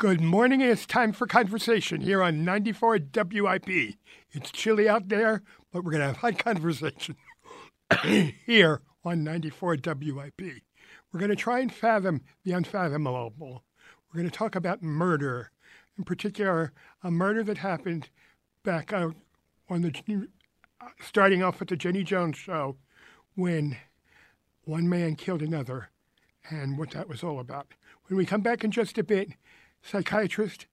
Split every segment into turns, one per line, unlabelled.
Good morning. It's time for conversation here on 94 WIP. It's chilly out there, but we're going to have hot conversation here on 94 WIP. We're going to try and fathom the unfathomable. We're going to talk about murder, in particular, a murder that happened back out on the starting off with the Jenny Jones show when one man killed another and what that was all about. When we come back in just a bit, psychiatrist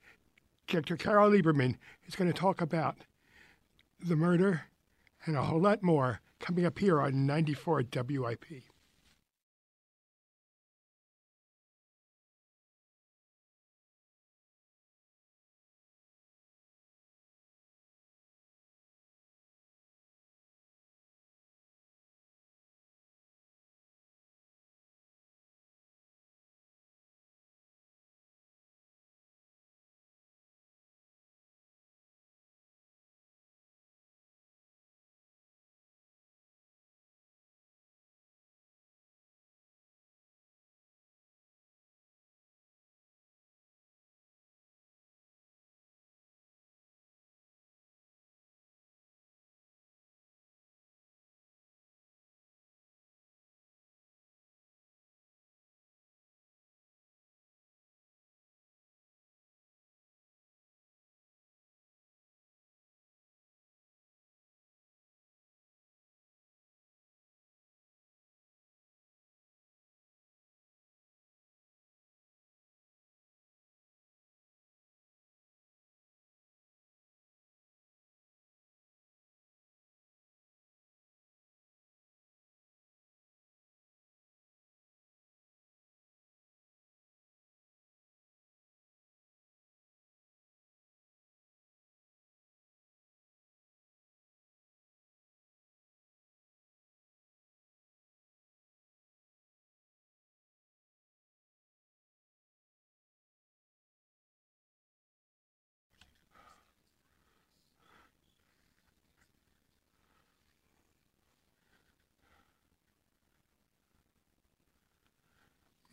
Dr. Carole Lieberman is going to talk about the murder and a whole lot more coming up here on 94 WIP.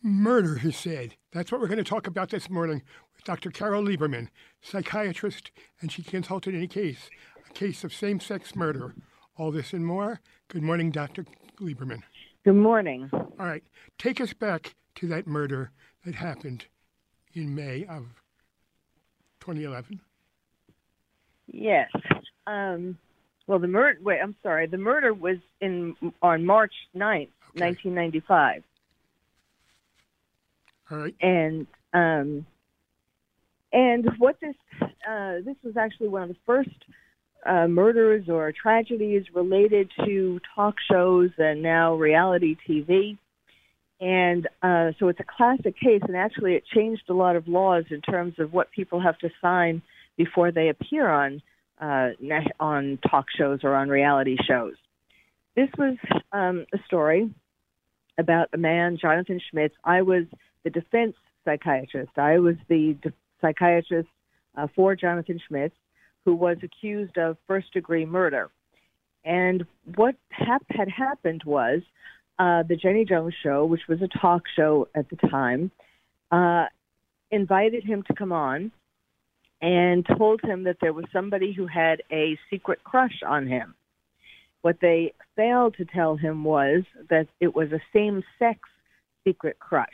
Murder, he said. That's what we're going to talk about this morning with Dr. Carole Lieberman, psychiatrist, and she consulted in a case, a case of same sex murder. All this and more. Good morning, Dr. Lieberman.
Good morning.
All right. Take us back to that murder that happened in May of 2011.
Yes. Um, well, the murder. Wait, I'm sorry. The murder was in on March 9th, okay. 1995. And um, and what this uh, this was actually one of the first uh, murders or tragedies related to talk shows and now reality TV. And uh, so it's a classic case, and actually it changed a lot of laws in terms of what people have to sign before they appear on uh, on talk shows or on reality shows. This was um, a story about a man, Jonathan Schmitz. I was the defense psychiatrist. I was the de- psychiatrist uh, for Jonathan Schmitz, who was accused of first degree murder. And what hap- had happened was uh, the Jenny Jones show, which was a talk show at the time, uh, invited him to come on and told him that there was somebody who had a secret crush on him. What they failed to tell him was that it was a same sex secret crush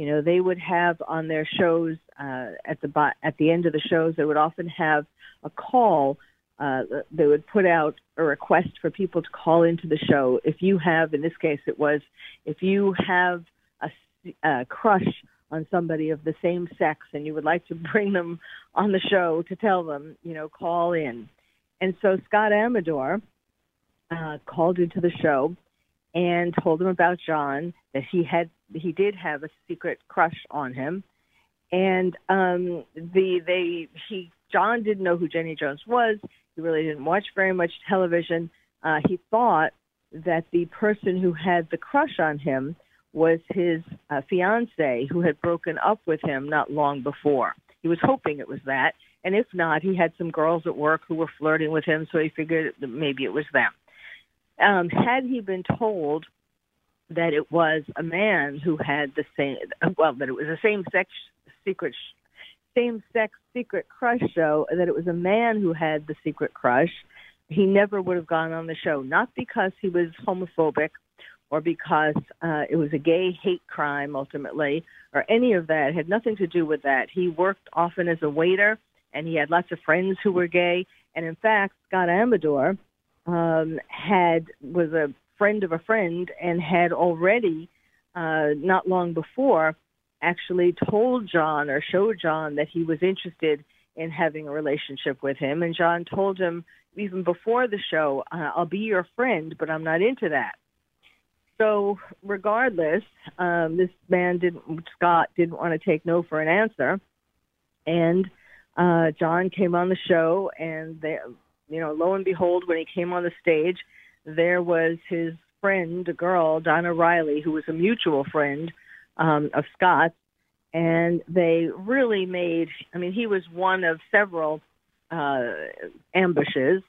you know they would have on their shows uh, at the at the end of the shows they would often have a call uh, they would put out a request for people to call into the show. If you have in this case it was if you have a, a crush on somebody of the same sex and you would like to bring them on the show to tell them you know call in. And so scott Amedure uh, called into the show and told him about john that he had he did have a secret crush on him, and um, the they he John didn't know who Jenny Jones was. He really didn't watch very much television. Uh, he thought that the person who had the crush on him was his uh, fiance who had broken up with him not long before. He was hoping it was that, and if not, he had some girls at work who were flirting with him, so he figured that maybe it was them. Um, had he been told that it was a man who had the same, well, that it was a same sex secret same-sex secret crush show that it was a man who had the secret crush, he never would have gone on the show. Not because he was homophobic or because uh, it was a gay hate crime ultimately or any of that. It had nothing to do with that. He worked often as a waiter and he had lots of friends who were gay. And in fact, Scott Amedure um, had was a friend of a friend and had already uh, not long before actually told John or showed John that he was interested in having a relationship with him. And John told him even before the show, uh, I'll be your friend, but I'm not into that. So regardless, um, this man didn't, Scott didn't want to take no for an answer. And uh, John came on the show and they, you know, lo and behold, when he came on the stage, there was his friend, a girl, Donna Riley, who was a mutual friend um, of Scott's, and they really made. I mean, he was one of several uh, ambushes,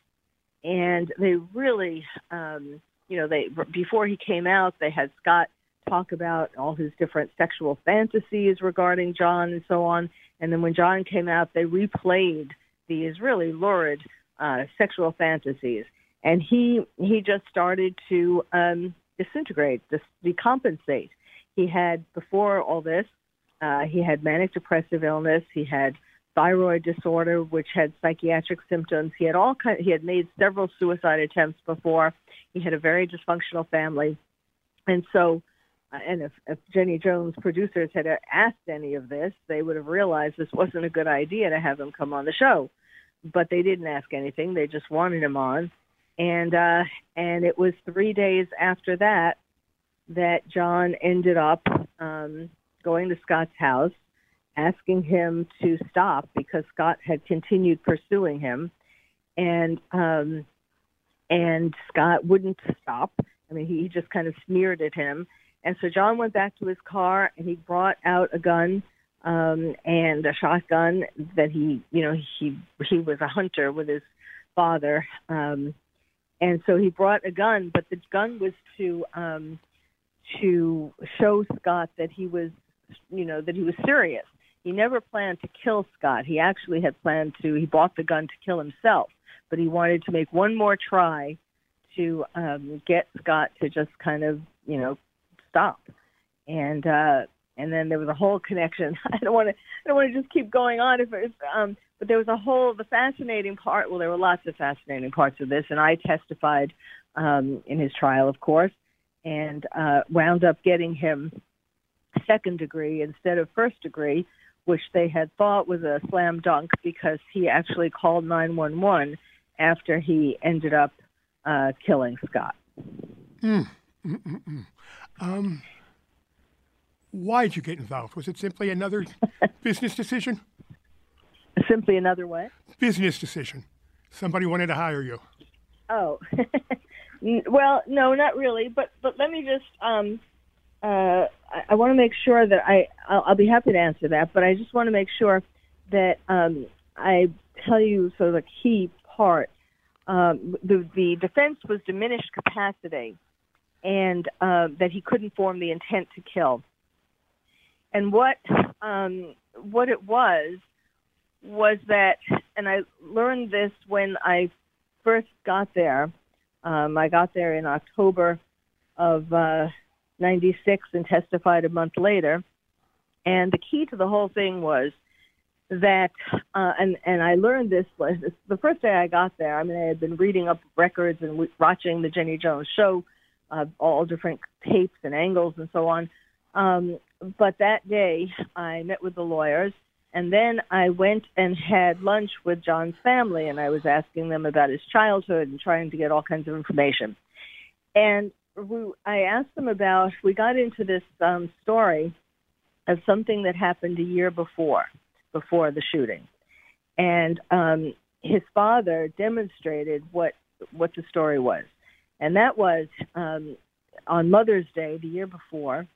and they really, um, you know, they before he came out, they had Scott talk about all his different sexual fantasies regarding John and so on, and then when John came out, they replayed these really lurid uh, sexual fantasies, and he he just started to um, disintegrate, dis- decompensate. He had before all this, uh, he had manic depressive illness. He had thyroid disorder, which had psychiatric symptoms. He had all kind. He had made several suicide attempts before. He had a very dysfunctional family, and so. Uh, and if, if Jenny Jones producers had asked any of this, they would have realized this wasn't a good idea to have him come on the show. But they didn't ask anything; they just wanted him on, and uh, and it was three days after that that John ended up um, going to Scott's house, asking him to stop because Scott had continued pursuing him, and um, and Scott wouldn't stop. I mean, he just kind of sneered at him, and so John went back to his car and he brought out a gun um, and a shotgun that he, you know, he he was a hunter with his father, um, and so he brought a gun, but the gun was to um, to show Scott that he was you know, that he was serious. He never planned to kill Scott. He actually had planned to, he bought the gun to kill himself, but he wanted to make one more try to um, get Scott to just kind of, you know, stop. And, uh, and then there was a whole connection. I don't want to, I don't want to just keep going on. If, if um, but there was a whole, the fascinating part. Well, there were lots of fascinating parts of this, and I testified um, in his trial, of course, and uh, wound up getting him second degree instead of first degree, which they had thought was a slam dunk because he actually called 911 after he ended up uh, killing Scott.
Mm. Um, why did you get involved? Was it simply another business decision?
Simply another what?
Business decision. Somebody wanted to hire you.
Oh, well, no, not really. But but let me just um, uh, I, I want to make sure that I I'll, I'll be happy to answer that, but I just want to make sure that um, I tell you sort of a key part. Um, the the defense was diminished capacity, and uh, that he couldn't form the intent to kill. And what um, what it was was that, and I learned this when I first got there. Um, I got there in October of uh, 96 and testified a month later. And the key to the whole thing was that, uh, and and I learned this was the first day I got there. I mean, I had been reading up records and watching the Jenny Jones show, uh, all different tapes and angles and so on. Um, but that day, I met with the lawyers, and then I went and had lunch with John's family, and I was asking them about his childhood and trying to get all kinds of information. And we, I asked them about, we got into this um, story of something that happened a year before, before the shooting. And um, his father demonstrated what, what the story was. And that was um, on Mother's Day, the year before,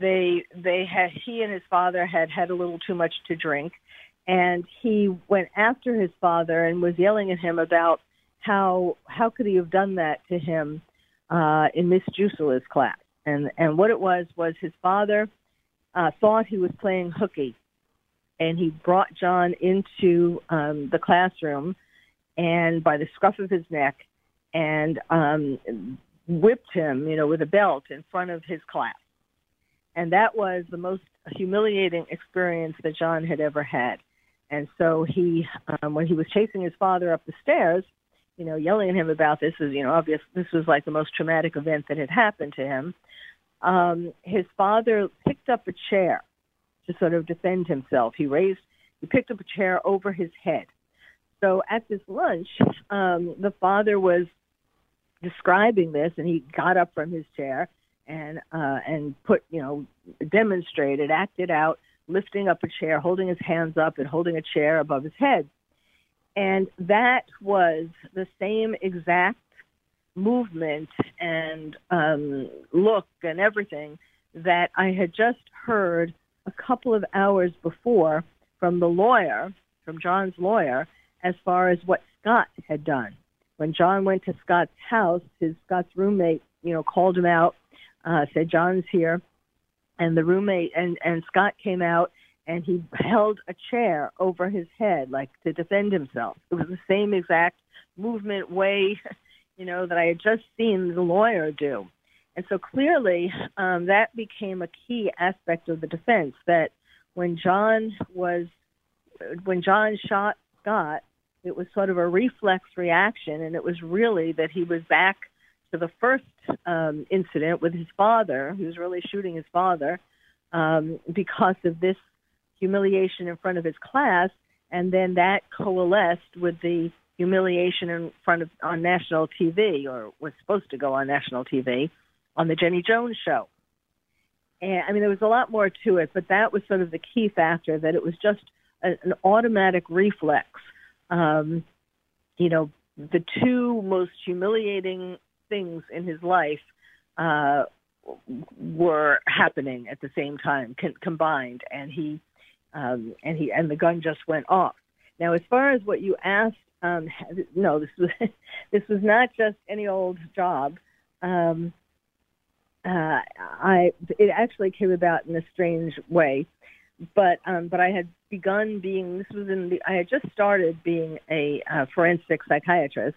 they, they had, he and his father had had a little too much to drink. And he went after his father and was yelling at him about how, how could he have done that to him uh, in Miss Jusela's class. And, and what it was was his father uh, thought he was playing hooky and he brought John into um, the classroom and by the scruff of his neck and um, whipped him, you know, with a belt in front of his class. And that was the most humiliating experience that John had ever had. And so he, um, when he was chasing his father up the stairs, you know, yelling at him about this is, you know, obvious. This was like the most traumatic event that had happened to him. Um, his father picked up a chair to sort of defend himself. He raised, he picked up a chair over his head. So at this lunch, um, the father was describing this, and he got up from his chair and uh, and put, you know, demonstrated, acted out, lifting up a chair, holding his hands up, and holding a chair above his head. And that was the same exact movement and um, look and everything that I had just heard a couple of hours before from the lawyer, from John's lawyer, as far as what Scott had done. When John went to Scott's house, his Scott's roommate, you know, called him out, uh, said John's here, and the roommate and and Scott came out and he held a chair over his head like to defend himself. It was the same exact movement way, you know, that I had just seen the lawyer do. And so clearly, um, that became a key aspect of the defense. That when John was, when John shot Scott, it was sort of a reflex reaction, and it was really that he was back to the first um, incident with his father, who was really shooting his father, um, because of this humiliation in front of his class, and then that coalesced with the humiliation in front of on national TV, or was supposed to go on national TV, on the Jenny Jones show. And I mean, there was a lot more to it, but that was sort of the key factor that it was just a, an automatic reflex. Um, you know, the two most humiliating things in his life uh, were happening at the same time, con- combined, and he um, and he and the gun just went off. Now, as far as what you asked, um, no, this was this was not just any old job. Um, uh, I it actually came about in a strange way, but um, but I had begun being this was in the I had just started being a uh, forensic psychiatrist.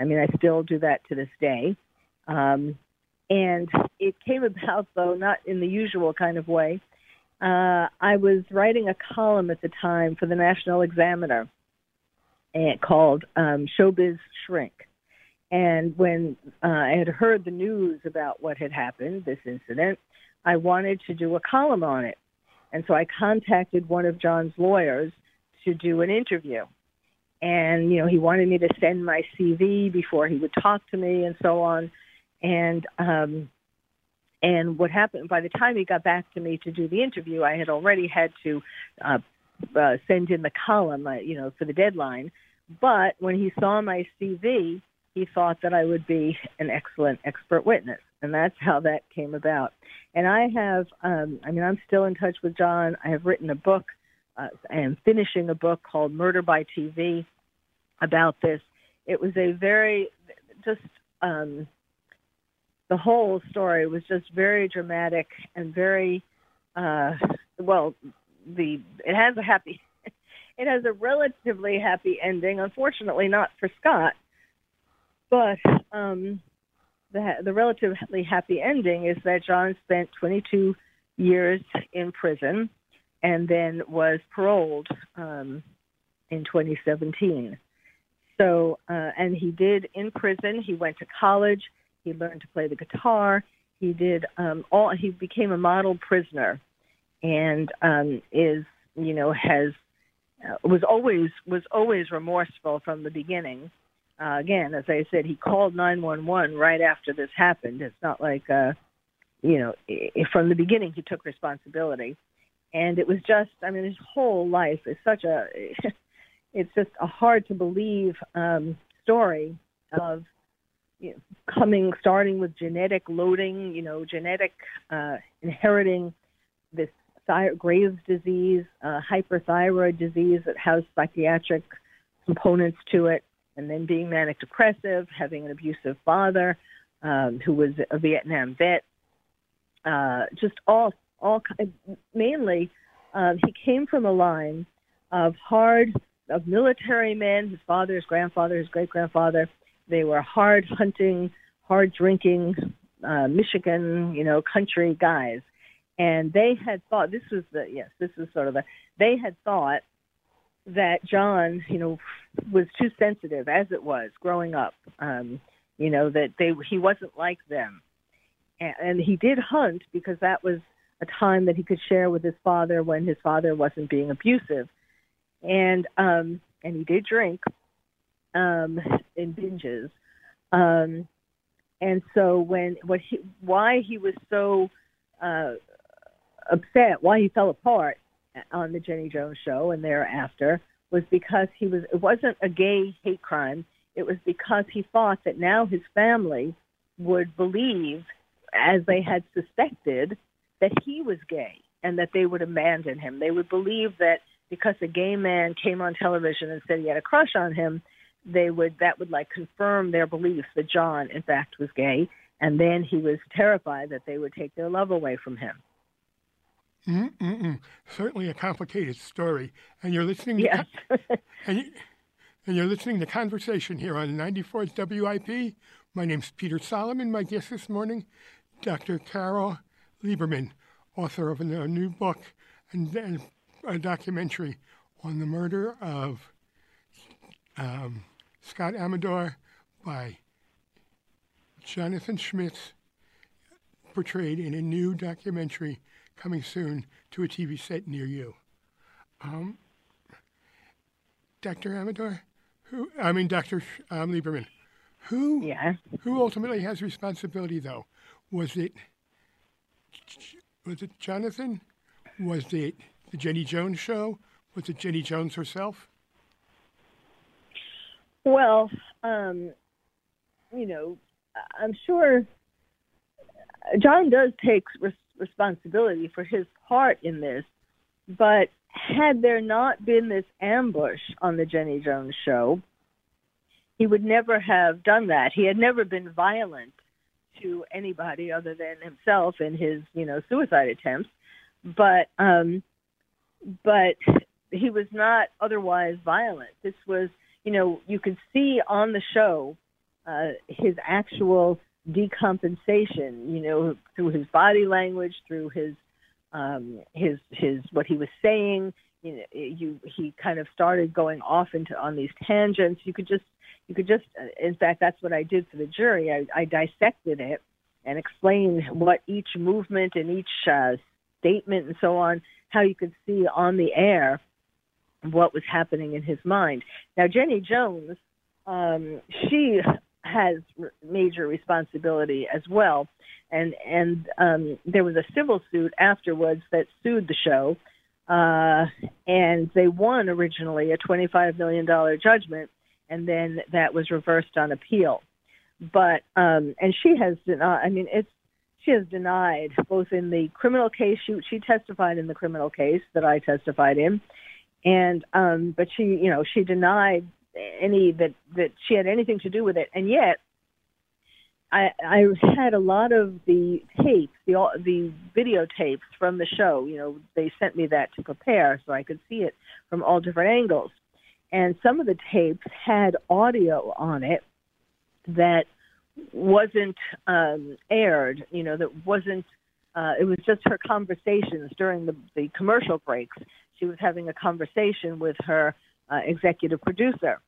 I mean, I still do that to this day. Um, and it came about, though, not in the usual kind of way. Uh, I was writing a column at the time for the National Examiner and called um, Showbiz Shrink. And when uh, I had heard the news about what had happened, this incident, I wanted to do a column on it. And so I contacted one of John's lawyers to do an interview. And, you know, he wanted me to send my CV before he would talk to me and so on. And um, and what happened by the time he got back to me to do the interview, I had already had to uh, uh, send in the column, uh, you know, for the deadline. But when he saw my CV, he thought that I would be an excellent expert witness, and that's how that came about. And I have, um, I mean, I'm still in touch with John. I have written a book. Uh, am finishing a book called Murder by TV about this. It was a very just um, the whole story was just very dramatic and very uh, well. The it has a happy, it has a relatively happy ending. Unfortunately, not for Scott, but um, the the relatively happy ending is that John spent 22 years in prison and then was paroled um, in 2017. So, uh, and he did in prison. He went to college he learned to play the guitar. He did um, all. He became a model prisoner, and um, is you know has uh, was always was always remorseful from the beginning. Uh, again, as I said, he called 911 right after this happened. It's not like uh, you know from the beginning he took responsibility, and it was just I mean his whole life is such a it's just a hard to believe um, story of you know, coming, starting with genetic loading, you know, genetic uh, inheriting this Graves disease, uh, hyperthyroid disease that has psychiatric components to it, and then being manic depressive, having an abusive father um, who was a Vietnam vet, uh, just all, all mainly um, he came from a line of hard, of military men. His father, his grandfather, his great grandfather. They were hard hunting, hard drinking, uh, Michigan, you know, country guys. And they had thought this was the yes, this was sort of the they had thought that John, you know, was too sensitive as it was growing up. Um, you know that they he wasn't like them, and, and he did hunt because that was a time that he could share with his father when his father wasn't being abusive, and um, and he did drink um, in binges, um, and so when what he why he was so uh, upset, why he fell apart on the Jenny Jones show and thereafter was because he was it wasn't a gay hate crime. It was because he thought that now his family would believe, as they had suspected, that he was gay and that they would abandon him. They would believe that because a gay man came on television and said he had a crush on him, they would that would like confirm their belief that John in fact was gay and then he was terrified that they would take their love away from him.
Mm-mm-mm. Certainly a complicated story. And you're listening
to yes.
and, you, and you're listening to Conversation here on 94 WIP. My name's Peter Solomon. My guest this morning, Dr. Carole Lieberman, author of a, new book and, and, a documentary on the murder of um, Scott Amedure by Jonathan Schmitz, portrayed in a new documentary coming soon to a TV set near you. Um, Dr. Amedure, who I mean Dr. Um, Lieberman, who
yeah.
who ultimately has responsibility though? Was it was it Jonathan? Was it the Jenny Jones show? Was it Jenny Jones herself?
Well, um, you know, I'm sure John does take res- responsibility for his part in this, but had there not been this ambush on the Jenny Jones show, he would never have done that. He had never been violent to anybody other than himself in his, you know, suicide attempts. But um but he was not otherwise violent. This was, you know, you could see on the show uh, his actual decompensation, you know, through his body language, through his um, his his what he was saying. You know, you he kind of started going off into on these tangents. You could just you could just, uh, in fact, that's what I did for the jury. I, I dissected it and explained what each movement and each uh, statement and so on, how you could see on the air what was happening in his mind. Now, Jenny Jones, um, she has major responsibility as well. And and um, there was a civil suit afterwards that sued the show, uh, and they won originally a twenty five million dollar judgment, and then that was reversed on appeal. But um, and she has denied. I mean, it's she has denied both in the criminal case. She she testified in the criminal case that I testified in, and um, but she you know she denied any that that she had anything to do with it, and yet I I had a lot of the tapes, the the videotapes from the show. You know, they sent me that to prepare so I could see it from all different angles, and some of the tapes had audio on it that wasn't um, aired. You know, that wasn't. Uh, it was just her conversations during the, the commercial breaks. She was having a conversation with her uh, executive producer,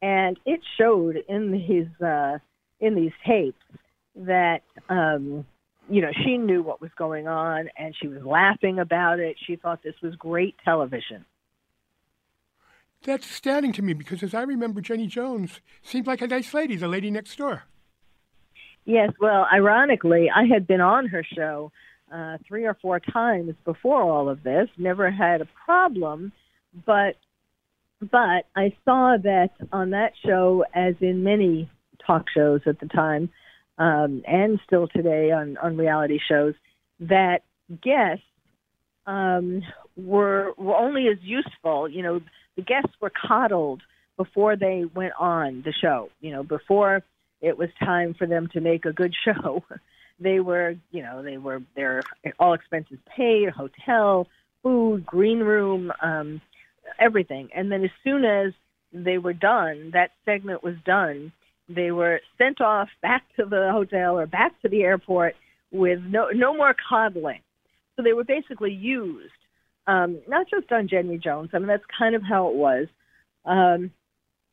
and it showed in his uh, in these tapes that um, you know she knew what was going on and she was laughing about it. She thought this was great television.
That's astounding to me because, as I remember, Jenny Jones seemed like a nice lady, the lady next door.
Yes, well, ironically, I had been on her show uh, three or four times before all of this, never had a problem, but but I saw that on that show, as in many talk shows at the time, um, and still today on, on reality shows, that guests um, were were only as useful. You know, the guests were coddled before they went on the show. You know, before it was time for them to make a good show, they were, you know, they were their all expenses paid, hotel, food, green room, um, everything. And then as soon as they were done, that segment was done, they were sent off back to the hotel or back to the airport with no no more coddling. So they were basically used, um, not just on Jenny Jones. I mean, that's kind of how it was. Um,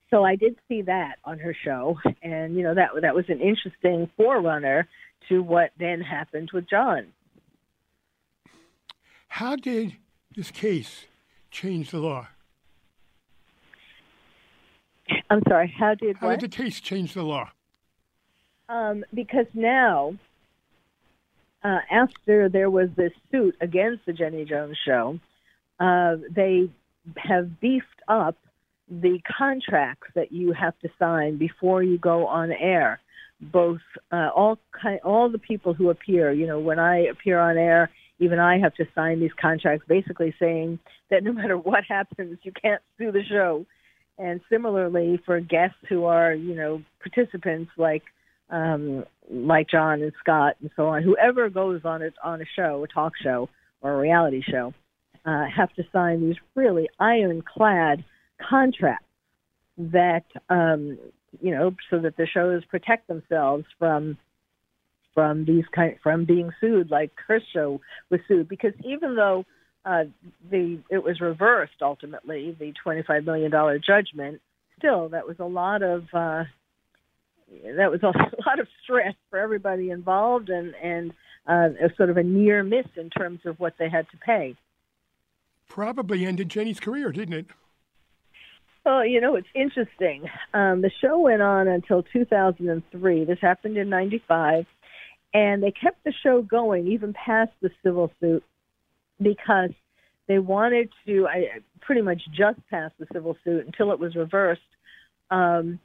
so I did see that on her show, and you know that that was an interesting forerunner to what then happened with John.
How did this case change the law?
I'm sorry. How did
How
what?
did the case change the law?
Um, because now, uh, after there was this suit against the Jenny Jones show, uh, they have beefed up the contracts that you have to sign before you go on air. Both uh, all ki- all the people who appear, you know, when I appear on air, even I have to sign these contracts, basically saying that no matter what happens, you can't sue the show. And similarly, for guests who are, you know, participants like um, like John and Scott and so on, whoever goes on it on a show, a talk show or a reality show, uh, have to sign these really ironclad contracts that um, you know, so that the shows protect themselves from from these kind from being sued, like her show was sued, because even though uh, the it was reversed ultimately, the twenty five million dollar judgment, still that was a lot of uh, that was a lot of stress for everybody involved, and and uh, a sort of a near miss in terms of what they had to pay.
Probably ended Jenny's career, didn't it?
Well, you know, it's interesting. Um, the show went on until 2003. This happened in 95. And they kept the show going even past the civil suit because they wanted to, I pretty much just past the civil suit until it was reversed, um,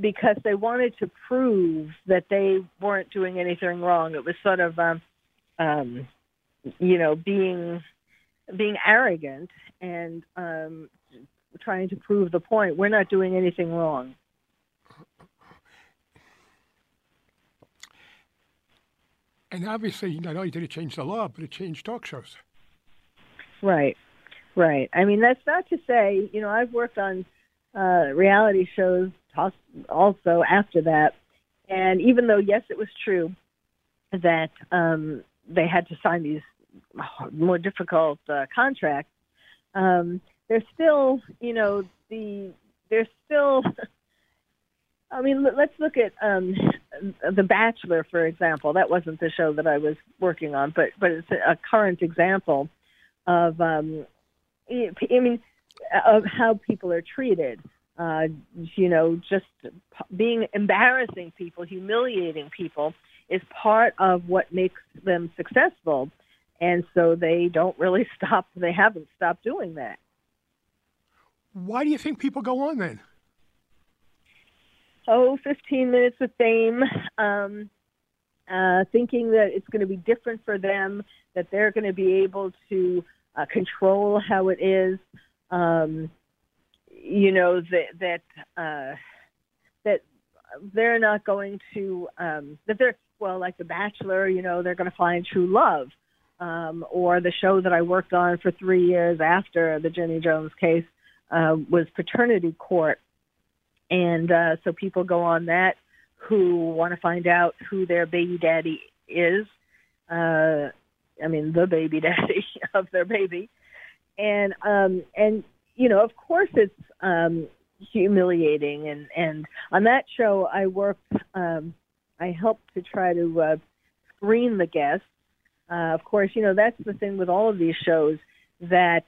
because they wanted to prove that they weren't doing anything wrong. It was sort of, um, um, you know, being being arrogant and um, trying to prove the point. We're not doing anything wrong.
And obviously, not only did it change the law, but it changed talk shows.
Right, right. I mean, that's not to say, you know, I've worked on uh, reality shows also after that. And even though, yes, it was true that um, they had to sign these more difficult uh, contracts, um, there's still, you know, the there's still. I mean, let's look at um, The Bachelor, for example. That wasn't the show that I was working on, but but it's a current example of, um, I mean, of how people are treated. Uh, you know, just being embarrassing people, humiliating people is part of what makes them successful. And so they don't really stop, they haven't stopped doing that.
Why do you think people go on then?
Oh, 15 minutes of fame, um, uh, thinking that it's going to be different for them, that they're going to be able to uh, control how it is. Um, you know that that uh, that they're not going to um, that they're well like The Bachelor. You know they're going to find true love. Um, or the show that I worked on for three years after the Jenny Jones case uh, was Paternity Court, and uh, so people go on that who want to find out who their baby daddy is. Uh, I mean, the baby daddy of their baby, and um, and you know, of course, it's um, humiliating. And and on that show, I worked. Um, I helped to try to uh, screen the guests. Uh, of course, you know that's the thing with all of these shows that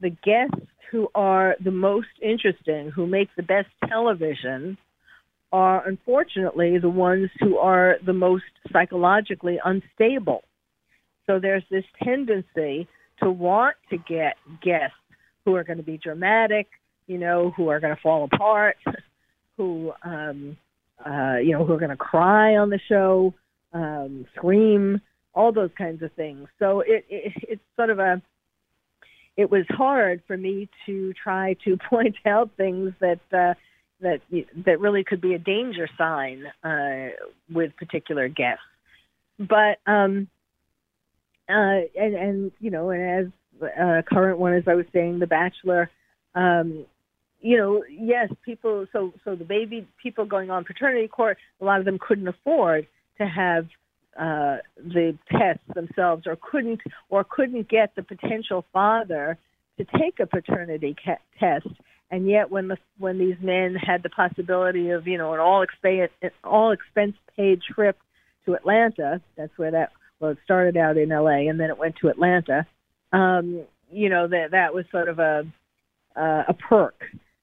the guests who are the most interesting, who make the best television, are unfortunately the ones who are the most psychologically unstable. So there's this tendency to want to get guests who are going to be dramatic, you know, who are going to fall apart, who, um, uh, you know, who are going to cry on the show, um, scream, all those kinds of things. So it, it it's sort of a it was hard for me to try to point out things that uh, that that really could be a danger sign uh, with particular guests. But um, uh, and and you know, and as uh, current one, as I was saying, The Bachelor. Um, you know, yes, people. So, so the baby people going on paternity court, a lot of them couldn't afford to have uh, the tests themselves, or couldn't, or couldn't get the potential father to take a paternity ca- test. And yet, when the when these men had the possibility of, you know, an all expense all expense paid trip to Atlanta, that's where that well, it started out in L.A. and then it went to Atlanta. Um, you know that that was sort of a uh, a perk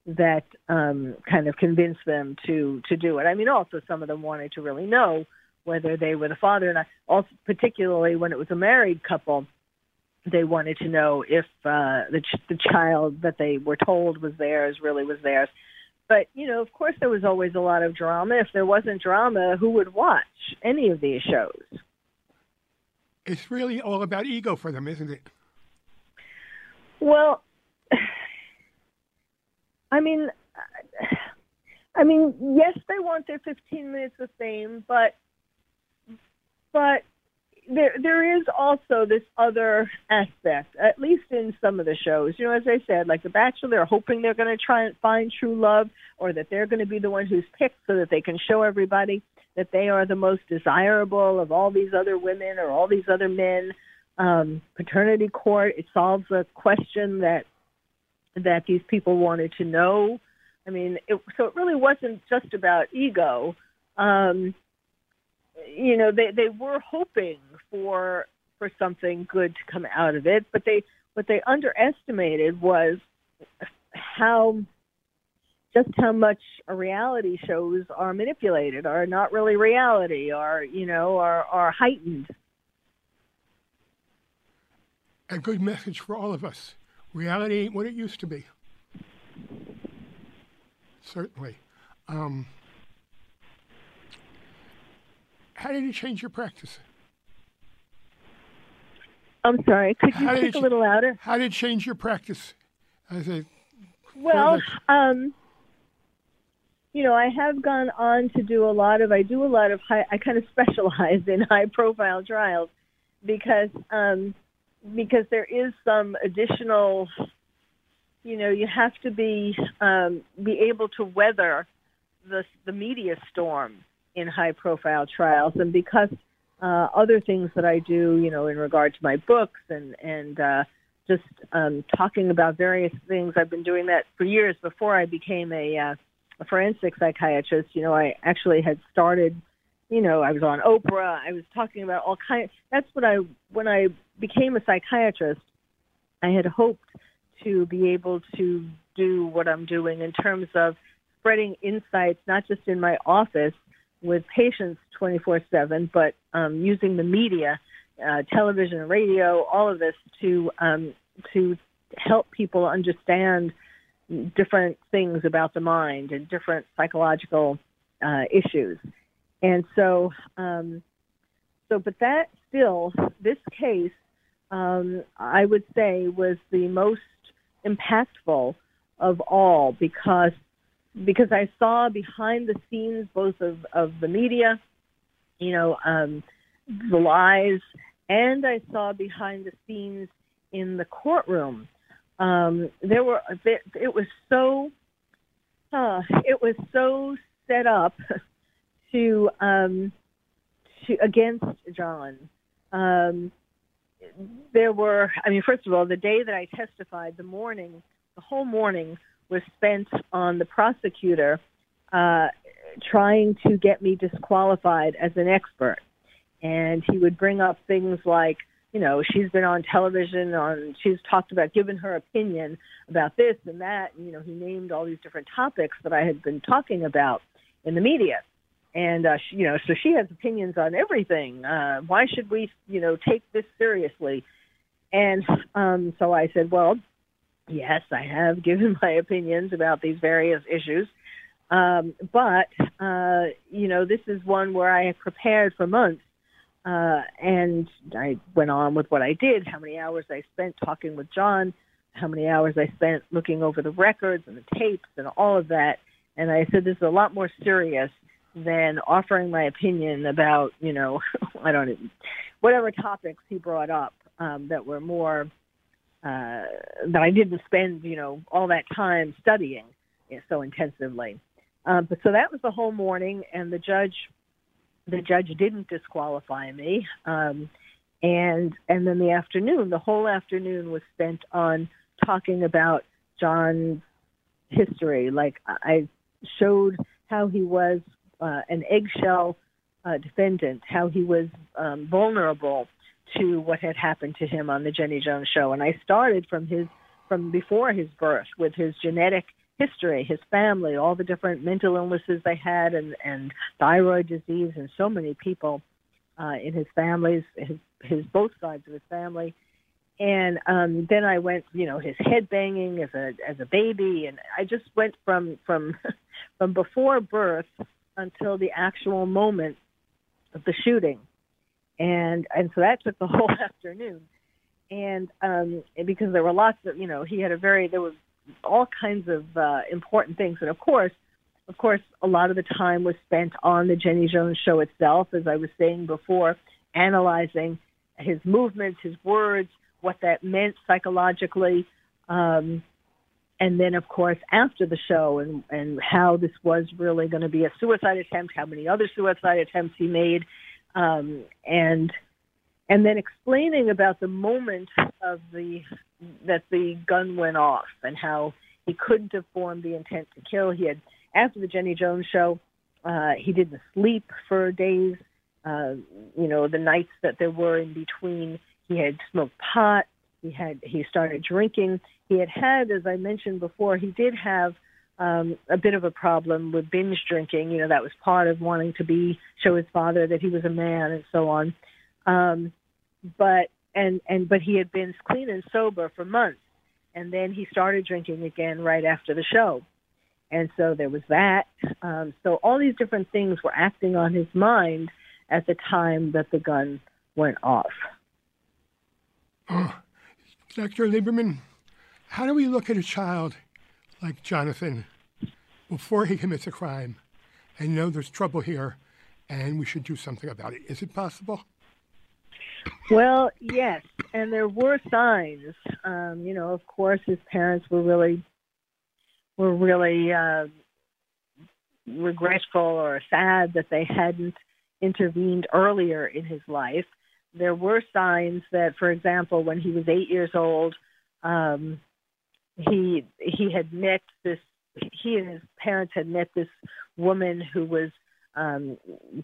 that um, kind of convinced them to to do it. I mean, also some of them wanted to really know whether they were the father, and I, also particularly when it was a married couple, they wanted to know if uh, the ch- the child that they were told was theirs really was theirs. But you know, of course, there was always a lot of drama. If there wasn't drama, who would watch any of these shows?
It's really all about ego for them, isn't it?
Well, I mean, I mean, yes, they want their 15 minutes of fame, but but there there is also this other aspect, at least in some of the shows. You know, as I said, like The Bachelor, they're hoping they're going to try and find true love, or that they're going to be the one who's picked, so that they can show everybody that they are the most desirable of all these other women or all these other men. Um, paternity court it solves a question that that these people wanted to know. I mean, it, so it really wasn't just about ego. Um, you know, they they were hoping for for something good to come out of it, but they what they underestimated was how just how much reality shows are manipulated, are not really reality, are you know, are are heightened.
A good message for all of us. Reality ain't what it used to be. Certainly. Um, how did you change your practice?
I'm sorry. Could you speak a little louder?
How did it change your practice as a
Well, um, you know, I have gone on to do a lot of. I do a lot of high. I kind of specialize in high profile trials because um, because there is some additional. You know, you have to be um, be able to weather the the media storm in high profile trials, and because uh, other things that I do, you know, in regard to my books and and uh, just um, talking about various things. I've been doing that for years before I became a, uh, a forensic psychiatrist. You know, I actually had started. You know, I was on Oprah. I was talking about all kinds. That's what I when I became a psychiatrist. I had hoped to be able to do what I'm doing in terms of spreading insights, not just in my office with patients 24/7, but um, using the media, uh, television, radio, all of this to um, to help people understand different things about the mind and different psychological uh, issues. And so, um, so, but that still, this case, um, I would say, was the most impactful of all because because I saw behind the scenes both of, of the media, you know, um, the lies, and I saw behind the scenes in the courtroom. Um, there were it, it was so uh, it was so set up to um, to against John. Um, there were, I mean, first of all, the day that I testified, the morning, the whole morning was spent on the prosecutor uh, trying to get me disqualified as an expert. And he would bring up things like, you know, she's been on television, on she's talked about giving her opinion about this and that. And, you know, he named all these different topics that I had been talking about in the media. And uh, she, you know, so she has opinions on everything. Uh, why should we, you know, take this seriously? And um, so I said, well, yes, I have given my opinions about these various issues. Um, but, uh, you know, this is one where I have prepared for months. Uh, and I went on with what I did, how many hours I spent talking with John, how many hours I spent looking over the records and the tapes and all of that. And I said, this is a lot more serious than offering my opinion about, you know, I don't know, whatever topics he brought up um, that were more uh, that I didn't spend, you know, all that time studying so intensively. Um, but so that was the whole morning, and the judge, the judge didn't disqualify me. Um, and and then the afternoon, the whole afternoon was spent on talking about John's history. Like I showed how he was uh, an eggshell uh, defendant, how he was um, vulnerable to what had happened to him on the Jenny Jones show. And I started from his from before his birth with his genetic history, his family, all the different mental illnesses they had, and and thyroid disease, and so many people uh, in his families, his his both sides of his family. And um, then I went, you know, his head banging as a as a baby, and I just went from from from before birth until the actual moment of the shooting and and so that took the whole afternoon. And um because there were lots of you know he had a very there was all kinds of uh important things. And of course of course a lot of the time was spent on the Jenny Jones show itself as I was saying before analyzing his movements his words what that meant psychologically um and then of course after the show and and how this was really going to be a suicide attempt how many other suicide attempts he made um, and and then explaining about the moment of the that the gun went off and how he couldn't have formed the intent to kill. He had after the Jenny Jones show, uh, he didn't sleep for days. Uh, you know, the nights that there were in between, he had smoked pot. He had he started drinking. He had had, as I mentioned before, he did have um, a bit of a problem with binge drinking. You know, that was part of wanting to be show his father that he was a man and so on. Um, but and and but he had been clean and sober for months, and then he started drinking again right after the show, and so there was that. Um, so all these different things were acting on his mind at the time that the gun went off.
Oh, Dr. Lieberman, how do we look at a child like Jonathan before he commits a crime and know there's trouble here and we should do something about it. Is it possible?
Well, yes, and there were signs. Um, you know, of course, his parents were really were really uh, regretful or sad that they hadn't intervened earlier in his life. There were signs that, for example, when he was eight years old, um, he he had met this he and his parents had met this woman who was um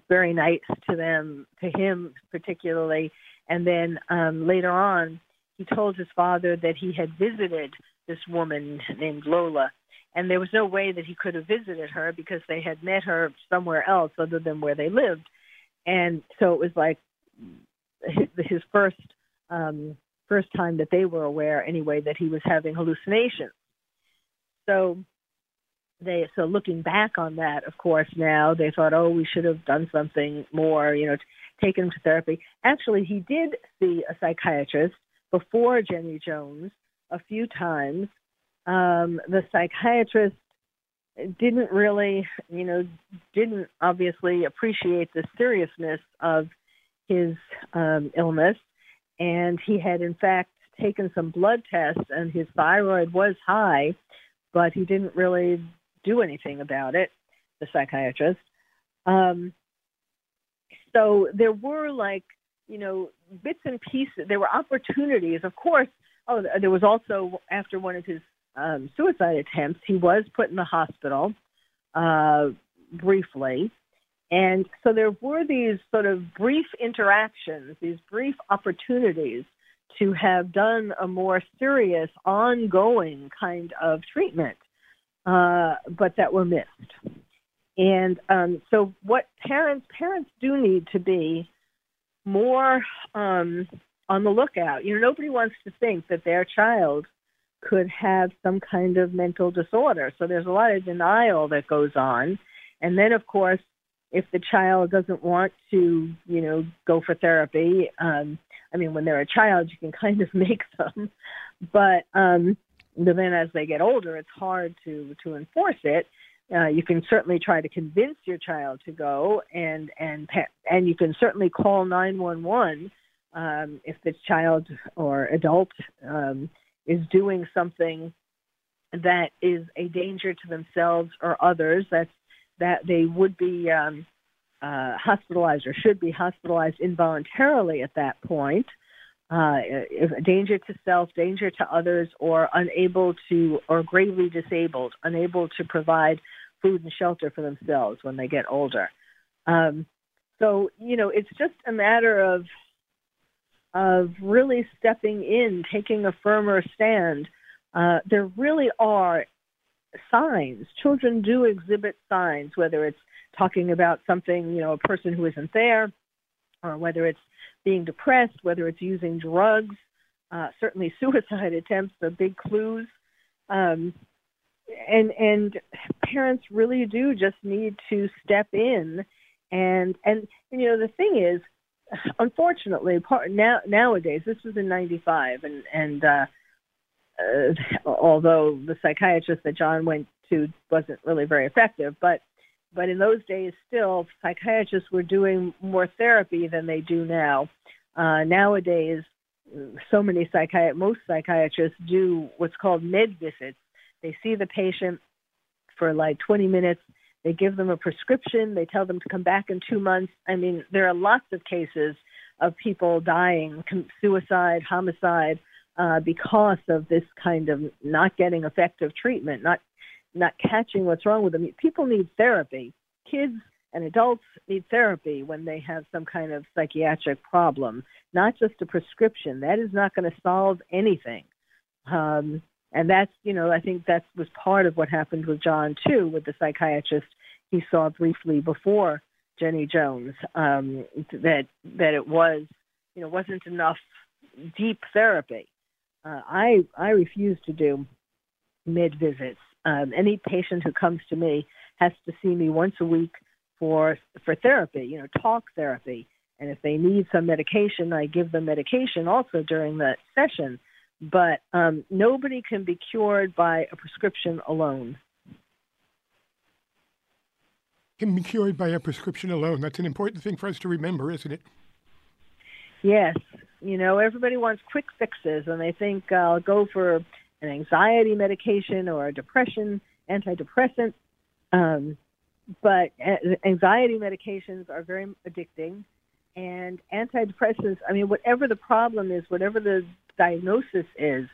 very nice to them to him particularly. And then um later on he told his father that he had visited this woman named Lola. And there was no way that he could have visited her because they had met her somewhere else other than where they lived. And so it was like his, his first um first time that they were aware anyway that he was having hallucinations. So they so looking back on that, of course, now they thought, oh, we should have done something more, you know, taken him to therapy. Actually, he did see a psychiatrist before Jenny Jones a few times. Um, the psychiatrist didn't really, you know, didn't obviously appreciate the seriousness of his um, illness and he had in fact taken some blood tests and his thyroid was high but he didn't really do anything about it the psychiatrist. Um so there were like you know bits and pieces there were opportunities of course. Oh there was also after one of his um suicide attempts he was put in the hospital uh briefly and so there were these sort of brief interactions, these brief opportunities to have done a more serious, ongoing kind of treatment, uh, but that were missed. And um, so, what parents parents do need to be more um, on the lookout. You know, nobody wants to think that their child could have some kind of mental disorder. So there's a lot of denial that goes on. And then, of course, if the child doesn't want to, you know, go for therapy, um, I mean, when they're a child, you can kind of make them, but um, then as they get older, it's hard to to enforce it. Uh, you can certainly try to convince your child to go, and and and you can certainly call nine one one um, if the child or adult um, is doing something that is a danger to themselves or others, that's that they would be um, uh, hospitalized or should be hospitalized involuntarily at that point. Uh, danger to self, danger to others, or unable to, or gravely disabled, unable to provide food and shelter for themselves when they get older. Um, so you know, it's just a matter of of really stepping in, taking a firmer stand. Uh, there really are signs. Children do exhibit signs, whether it's talking about something, you know, a person who isn't there, or whether it's being depressed, whether it's using drugs. Uh, certainly, suicide attempts are big clues. Um, and and parents really do just need to step in and and you know the thing is unfortunately part now nowadays this was in 95 and and uh uh, although the psychiatrist that John went to wasn't really very effective, but but in those days still psychiatrists were doing more therapy than they do now. Uh, nowadays, so many psychiat most psychiatrists do what's called med visits. They see the patient for like 20 minutes. They give them a prescription. They tell them to come back in two months. I mean, there are lots of cases of people dying, suicide, homicide, uh, because of this kind of not getting effective treatment, not not catching what's wrong with them. People need therapy. Kids and adults need therapy when they have some kind of psychiatric problem, not just a prescription. That is not going to solve anything. Um, and that's, you know, I think that was part of what happened with John too, with the psychiatrist he saw briefly before Jenny Jones. Um, that that it was, you know, wasn't enough deep therapy uh, I I refuse to do med visits. Um, any patient who comes to me has to see me once a week for for therapy, you know, talk therapy. And if they need some medication, I give them medication also during that session. But um, nobody can be cured by a prescription alone.
Can be cured by a prescription alone. That's an important thing for us to remember, isn't it?
Yes, you know, everybody wants quick fixes, and they think uh, I'll go for an anxiety medication or a depression antidepressant. Um, but anxiety medications are very addicting, and antidepressants. I mean, whatever the problem is, whatever the diagnosis is,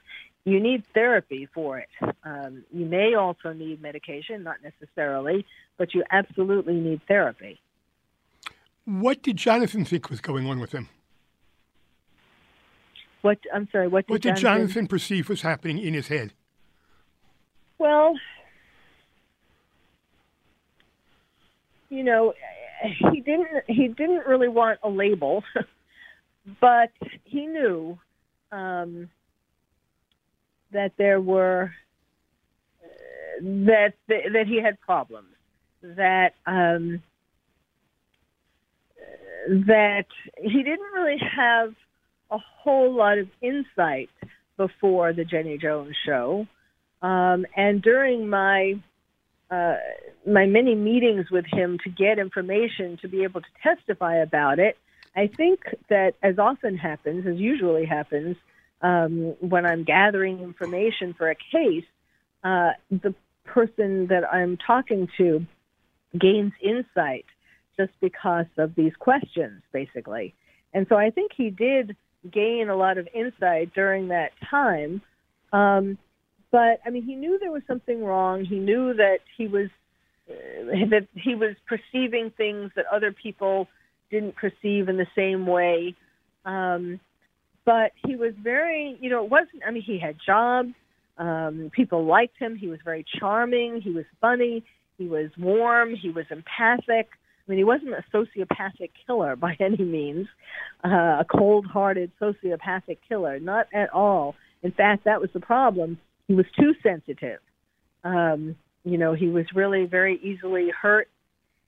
you need therapy for it. Um, you may also need medication, not necessarily, but you absolutely need therapy.
What did Jonathan think was going on with him?
What I'm sorry. What did,
what did
Jonathan,
Jonathan perceive was happening in his head?
Well, you know, he didn't. He didn't really want a label, but he knew um, that there were that that he had problems. That um, that he didn't really have a whole lot of insight before the Jenny Jones show. Um, and during my uh, my many meetings with him to get information to be able to testify about it, I think that as often happens, as usually happens, um, when I'm gathering information for a case, uh, the person that I'm talking to gains insight just because of these questions, basically. And so I think he did gain a lot of insight during that time. Um, but I mean, he knew there was something wrong. He knew that he was uh, that he was perceiving things that other people didn't perceive in the same way. Um, but he was very, you know, it wasn't. I mean, he had jobs. Um, people liked him. He was very charming. He was funny. He was warm. He was empathic. I mean, he wasn't a sociopathic killer by any means, uh, a cold-hearted sociopathic killer, not at all. In fact, that was the problem. He was too sensitive. Um, you know, he was really very easily hurt,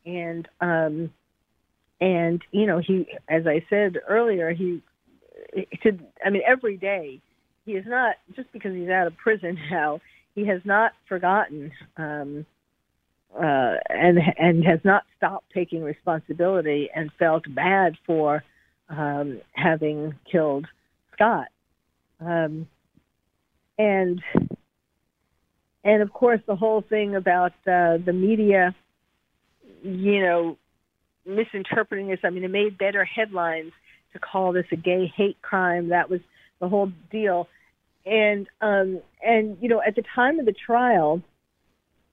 and um, and you know, he, as I said earlier, he, to, I mean, every day, he is not just because he's out of prison now. He has not forgotten. Um, uh, and and has not stopped taking responsibility and felt bad for um, having killed Scott. Um, and and of course the whole thing about uh, the media, you know, misinterpreting this. I mean, it made better headlines to call this a gay hate crime. That was the whole deal. And um, and you know, at the time of the trial,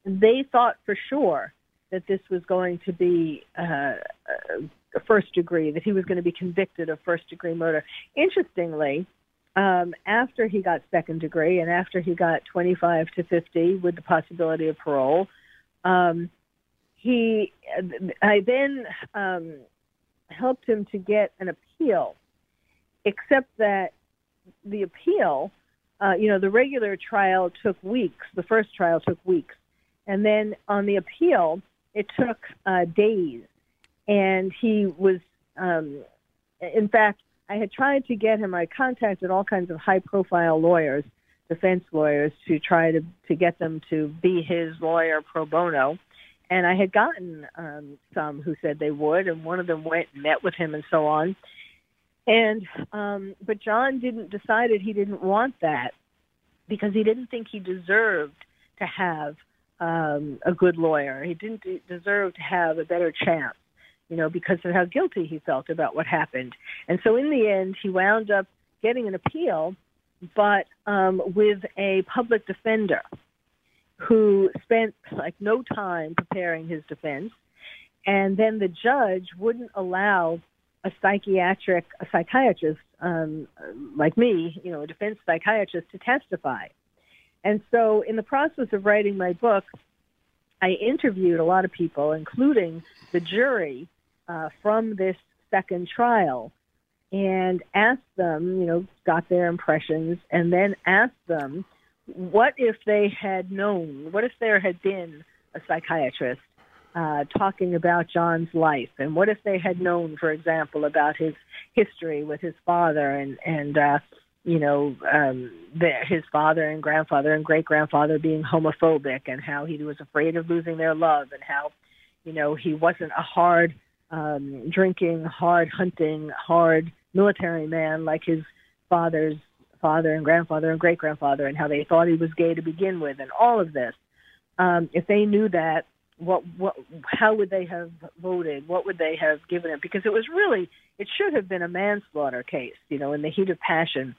they thought for sure that this was going to be uh, a first degree, that he was going to be convicted of first degree murder. Interestingly, um, after he got second degree and after he got 25 to 50 with the possibility of parole, um, he, I then um, helped him to get an appeal, except that the appeal, uh, you know, the regular trial took weeks. The first trial took weeks. And then on the appeal, it took uh, days. And he was, um, in fact, I had tried to get him, I contacted all kinds of high profile lawyers, defense lawyers, to try to, to get them to be his lawyer pro bono. And I had gotten um, some who said they would, and one of them went and met with him and so on. And um, but John didn't decided he didn't want that because he didn't think he deserved to have um, a good lawyer. He didn't deserve to have a better chance, you know, because of how guilty he felt about what happened. And so in the end, he wound up getting an appeal, but um, with a public defender who spent like no time preparing his defense. And then the judge wouldn't allow a psychiatric, a psychiatrist um, like me, you know, a defense psychiatrist to testify. And so, in the process of writing my book, I interviewed a lot of people, including the jury uh, from this second trial, and asked them, you know, got their impressions, and then asked them, what if they had known? What if there had been a psychiatrist uh, talking about John's life, and what if they had known, for example, about his history with his father and and uh, you know um, the, his father and grandfather and great grandfather being homophobic, and how he was afraid of losing their love, and how you know he wasn't a hard um, drinking, hard hunting, hard military man like his father's father and grandfather and great grandfather, and how they thought he was gay to begin with, and all of this. Um, if they knew that, what what how would they have voted? What would they have given it because it was really it should have been a manslaughter case you know in the heat of passion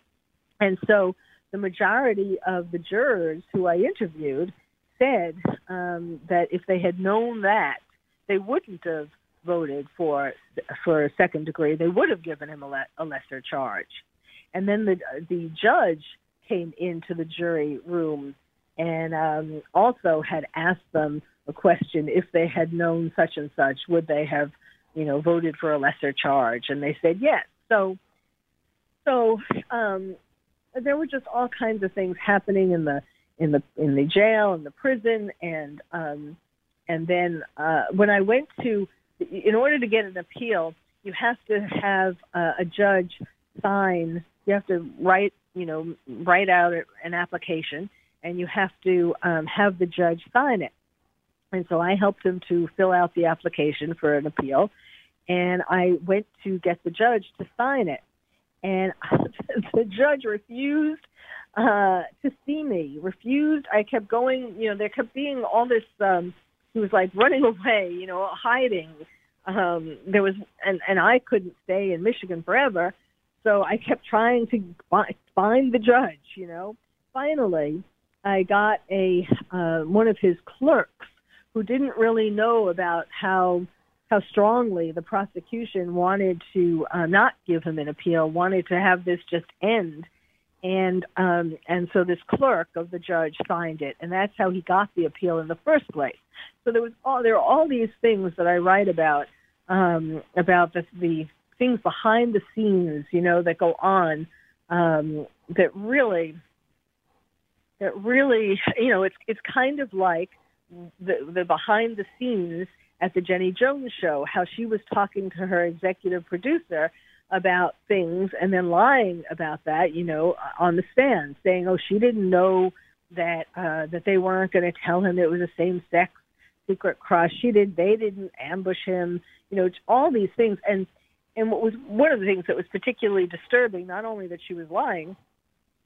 and so the majority of the jurors who i interviewed said um, that if they had known that they wouldn't have voted for for a second degree they would have given him a, le- a lesser charge and then the the judge came into the jury room and um, also had asked them a question if they had known such and such, would they have, you know, voted for a lesser charge? And they said yes. So, so um, there were just all kinds of things happening in the in the in the jail and the prison, and um, and then uh, when I went to, in order to get an appeal, you have to have uh, a judge sign. You have to write, you know, write out an application, and you have to um, have the judge sign it. And so I helped him to fill out the application for an appeal. And I went to get the judge to sign it. And the judge refused uh, to see me, refused. I kept going, you know, there kept being all this, um, he was like running away, you know, hiding. Um, there was, and, and I couldn't stay in Michigan forever. So I kept trying to find the judge, you know. Finally, I got a uh, one of his clerks who didn't really know about how how strongly the prosecution wanted to uh, not give him an appeal, wanted to have this just end, and um, and so this clerk of the judge signed it, and that's how he got the appeal in the first place. So there was all there are all these things that I write about um, about the, the things behind the scenes, you know, that go on um, that really that really you know it's it's kind of like the, the behind the scenes at the Jenny Jones show, how she was talking to her executive producer about things and then lying about that, you know, on the stand, saying, "Oh, she didn't know that uh, that they weren't going to tell him it was a same-sex secret crush. She did. They didn't ambush him. You know, all these things. And and what was one of the things that was particularly disturbing, not only that she was lying,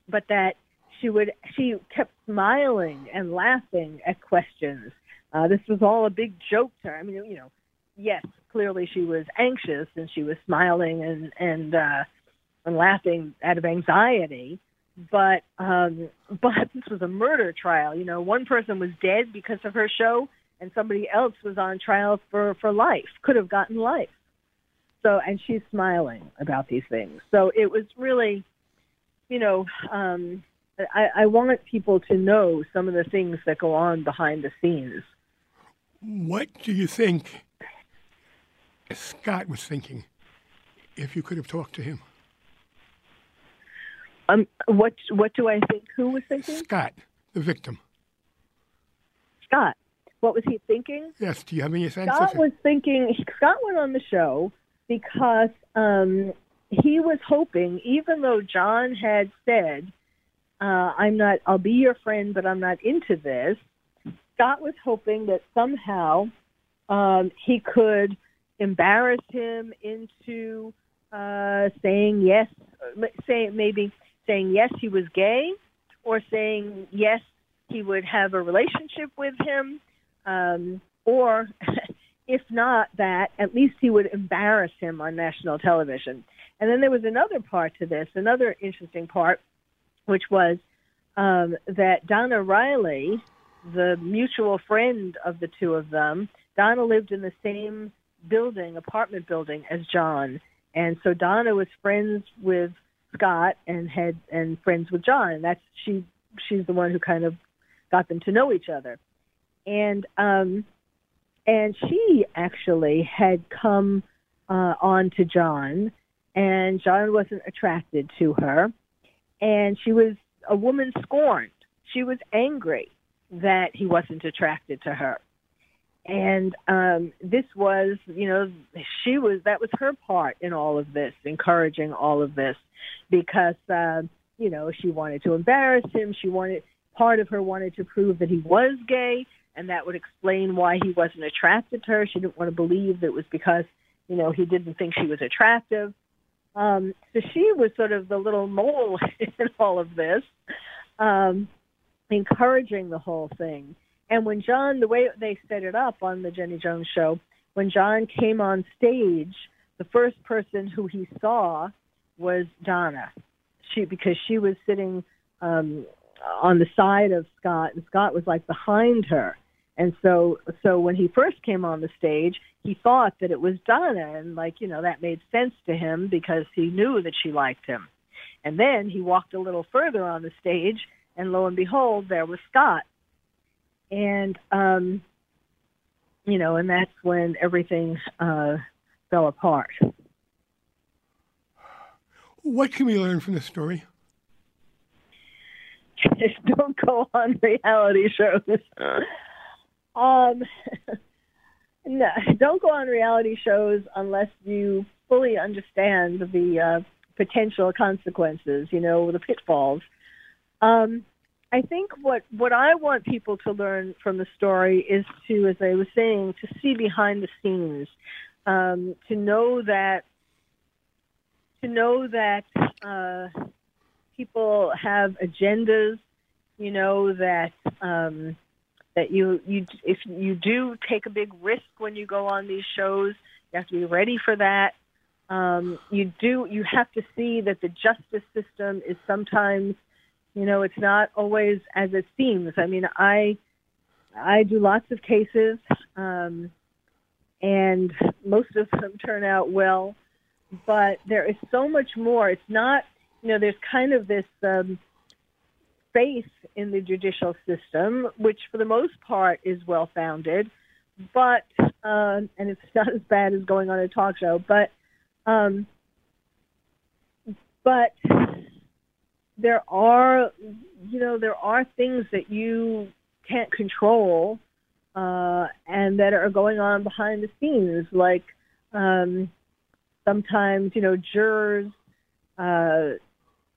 but that she would she kept smiling and laughing at questions. Uh, this was all a big joke to her. I mean, you know, yes, clearly she was anxious and she was smiling and and uh, and laughing out of anxiety. But um, but this was a murder trial. You know, one person was dead because of her show, and somebody else was on trial for for life. Could have gotten life. So and she's smiling about these things. So it was really, you know, um, I, I want people to know some of the things that go on behind the scenes.
What do you think Scott was thinking if you could have talked to him?
Um, what what do I think? Who was thinking?
Scott, the victim.
Scott. What was he thinking?
Yes. Do you have any sense?
Scott was thinking. Scott went on the show because um, he was hoping, even though John had said, uh, "I'm not. I'll be your friend, but I'm not into this." Scott was hoping that somehow um, he could embarrass him into uh, saying yes, saying maybe saying yes he was gay, or saying yes he would have a relationship with him, um, or if not that, at least he would embarrass him on national television. And then there was another part to this, another interesting part, which was um, that Donna Riley, the mutual friend of the two of them, Donna lived in the same building, apartment building, as John, and so Donna was friends with Scott and had and friends with John. And that's she she's the one who kind of got them to know each other. And um and she actually had come uh on to John and John wasn't attracted to her and she was a woman scorned. She was angry that he wasn't attracted to her. And um this was you know she was that was her part in all of this encouraging all of this because uh you know she wanted to embarrass him. She wanted part of her wanted to prove that he was gay and that would explain why he wasn't attracted to her. She didn't want to believe that it was because you know he didn't think she was attractive. Um so she was sort of the little mole in all of this. Um encouraging the whole thing and when John, the way they set it up on the Jenny Jones show, when John came on stage, the first person who he saw was Donna. She because she was sitting um, on the side of Scott, and Scott was like behind her. And so, so when he first came on the stage, he thought that it was Donna, and like you know that made sense to him because he knew that she liked him. And then he walked a little further on the stage, and lo and behold, there was Scott and um, you know, and that's when everything uh, fell apart.
What can we learn from this story?
Just Don't go on reality shows. um, no, don't go on reality shows unless you fully understand the uh, potential consequences. You know, the pitfalls. Um, I think what what I want people to learn from the story is to, as I was saying, to see behind the scenes, um, to know that to know that uh, people have agendas. You know that um, that you you if you do take a big risk when you go on these shows, you have to be ready for that. Um, you do you have to see that the justice system is sometimes you know, it's not always as it seems. I mean, I I do lots of cases, um, and most of them turn out well. But there is so much more. It's not, you know, there's kind of this um, faith in the judicial system, which for the most part is well founded, but uh, and it's not as bad as going on a talk show, but um, but there are, you know, there are things that you can't control uh, and that are going on behind the scenes. Like um, sometimes, you know, jurors uh,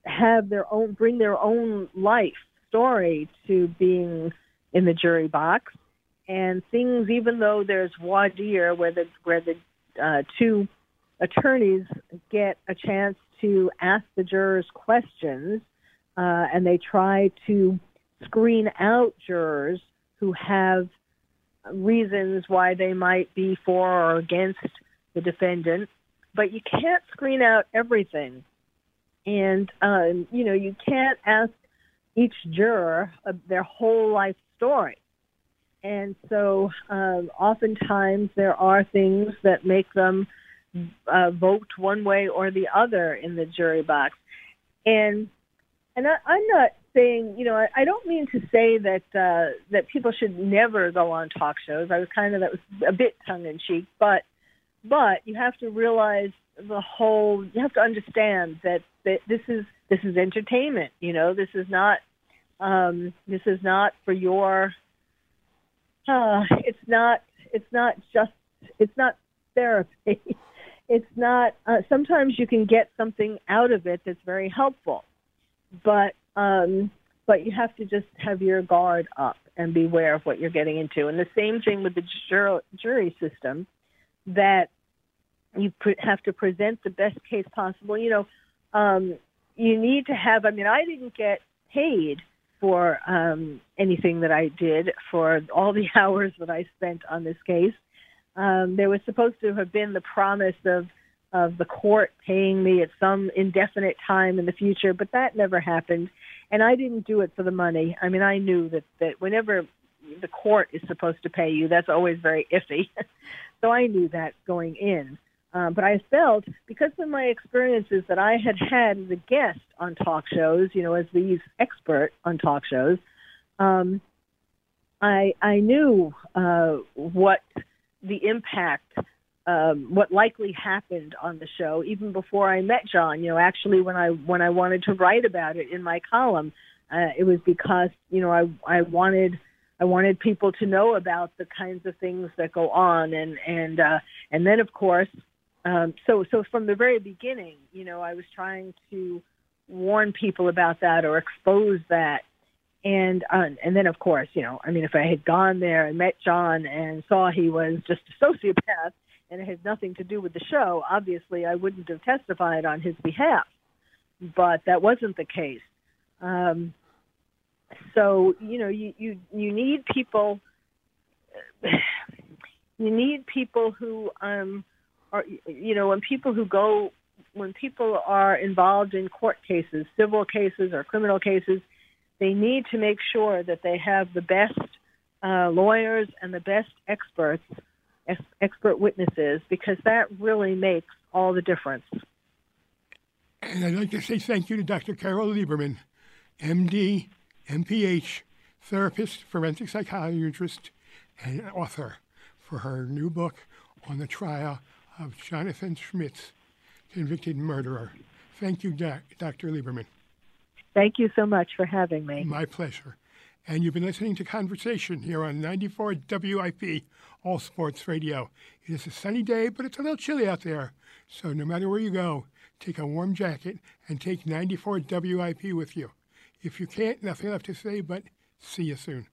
have their own, bring their own life story to being in the jury box, and things. Even though there's voir dire, where the where the uh, two attorneys get a chance to ask the jurors questions uh, and they try to screen out jurors who have reasons why they might be for or against the defendant. But you can't screen out everything. And, um, you know, you can't ask each juror uh, their whole life story. And so um, oftentimes there are things that make them uh, vote one way or the other in the jury box. And and I, I'm not saying, you know, I, I don't mean to say that uh, that people should never go on talk shows. I was kind of that was a bit tongue in cheek, but but you have to realize the whole. You have to understand that that this is this is entertainment. You know, this is not um, this is not for your. Uh, it's not. It's not just. It's not therapy. it's not. Uh, sometimes you can get something out of it that's very helpful, but um, but you have to just have your guard up and beware of what you're getting into. And the same thing with the jur- jury system, that you have to present the best case possible. You know, um, you need to have. I mean, I didn't get paid for um, anything that I did for all the hours that I spent on this case. Um, there was supposed to have been the promise of of the court paying me at some indefinite time in the future, but that never happened. And I didn't do it for the money. I mean, I knew that that whenever the court is supposed to pay you, that's always very iffy. so I knew that going in. Um, but I felt because of my experiences that I had had as a guest on talk shows, you know, as the expert on talk shows, um, I I knew uh, what the impact, um, what likely happened on the show even before I met John. You know, actually when I when I wanted to write about it in my column, uh, it was because you know I I wanted. I wanted people to know about the kinds of things that go on, and and uh, and then of course um, so, so from the very beginning, you know, I was trying to warn people about that or expose that, and uh, and then of course, you know, I mean, if I had gone there and met John and saw he was just a sociopath and it had nothing to do with the show, obviously I wouldn't have testified on his behalf. But that wasn't the case. Um, so you know, you you you need people. You need people who um, or you know when people who go when people are involved in court cases, civil cases or criminal cases, they need to make sure that they have the best uh, lawyers and the best experts, expert witnesses, because that really makes all the difference.
And I'd like to say thank you to Dr. Carole Lieberman, MD, MPH, therapist, forensic psychiatrist, and author, for her new book on the trial of Jonathan Schmitz, convicted murderer. Thank you, Dr. Lieberman.
Thank you so much for having me.
My pleasure. And you've been listening to Conversation here on 94 WIP, All Sports Radio. It is a sunny day, but it's a little chilly out there. So no matter where you go, take a warm jacket and take 94 WIP with you. If you can't, nothing left to say, but see you soon.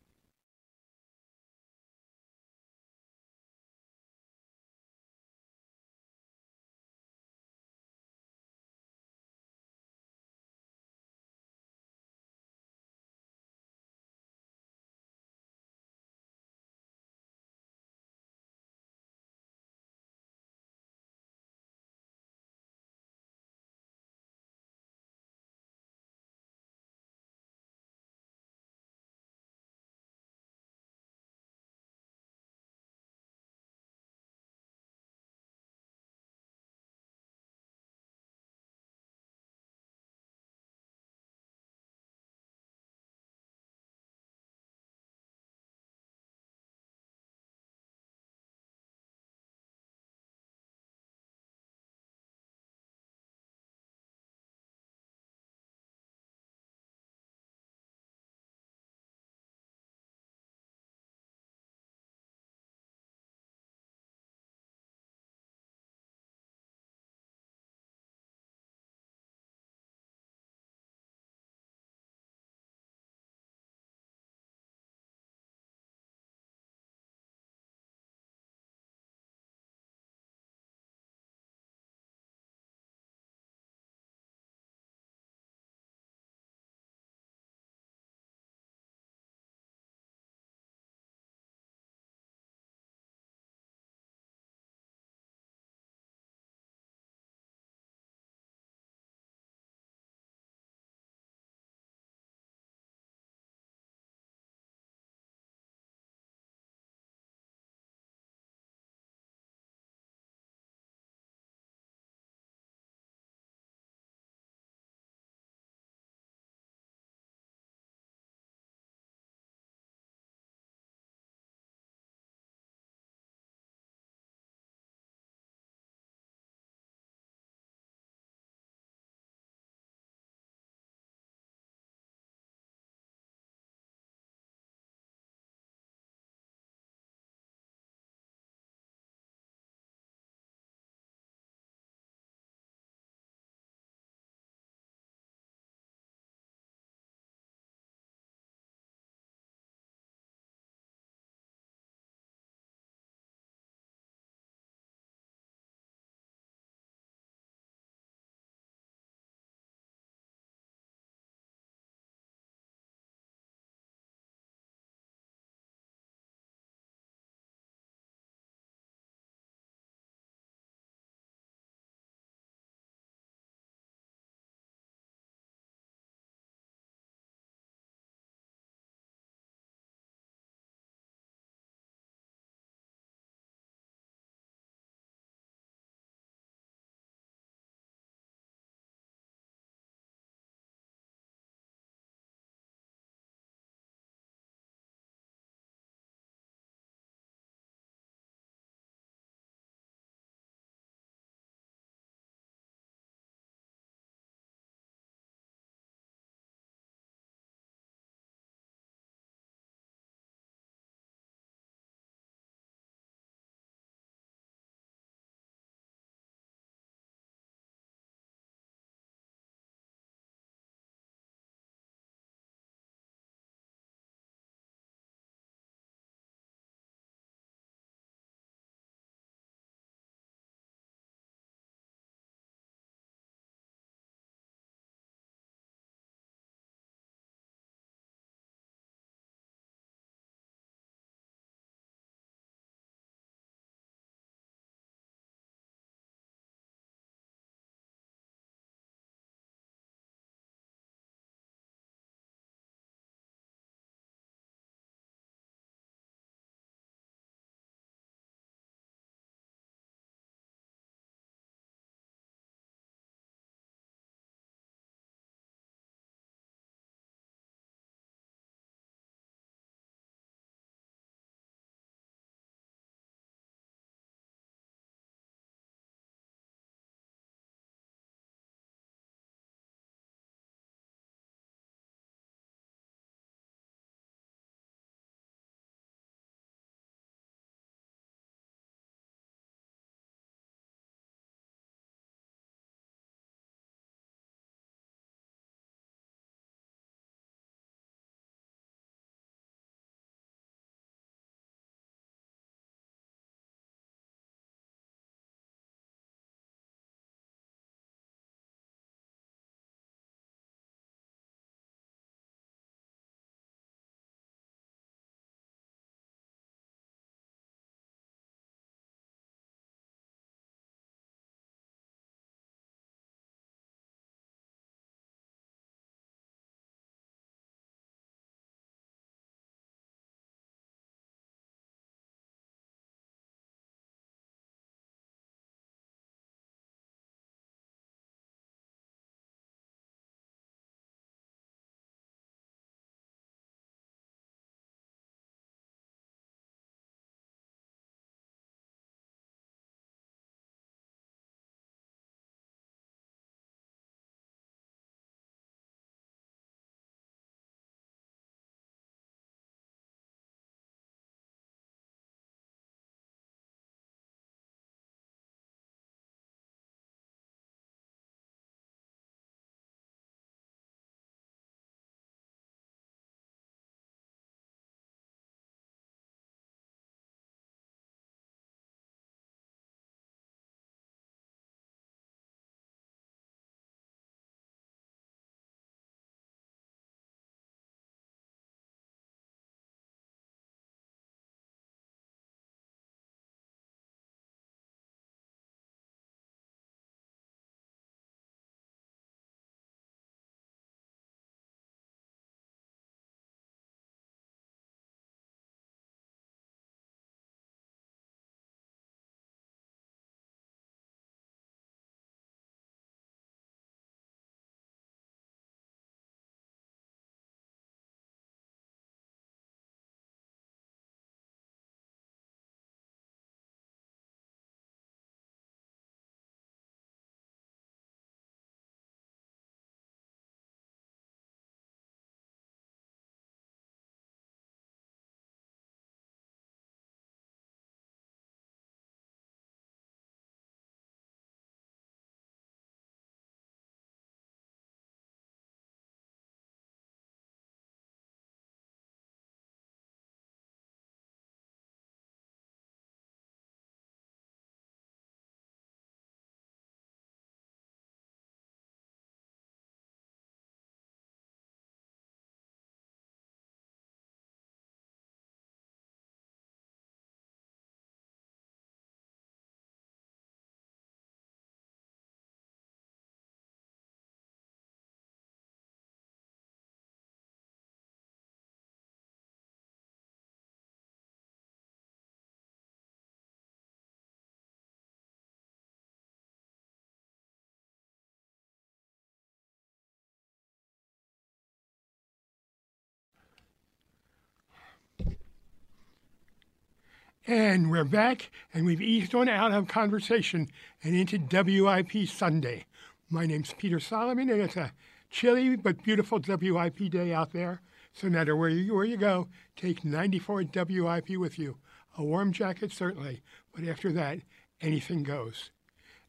And we're back, and we've eased on out of conversation and into WIP Sunday. My name's Peter Solomon, and it's a chilly but beautiful WIP day out there. So no matter where you, where you go, take 94 WIP with you. A warm jacket, certainly, but after that, anything goes.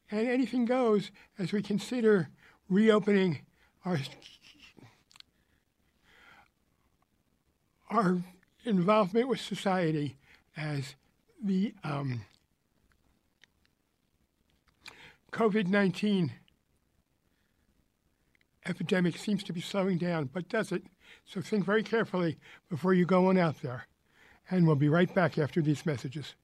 And anything goes as we consider reopening our, our involvement with society as the um, COVID 19 epidemic seems to be slowing down, but does it? So think very carefully before you go on out there. And we'll be right back after these messages.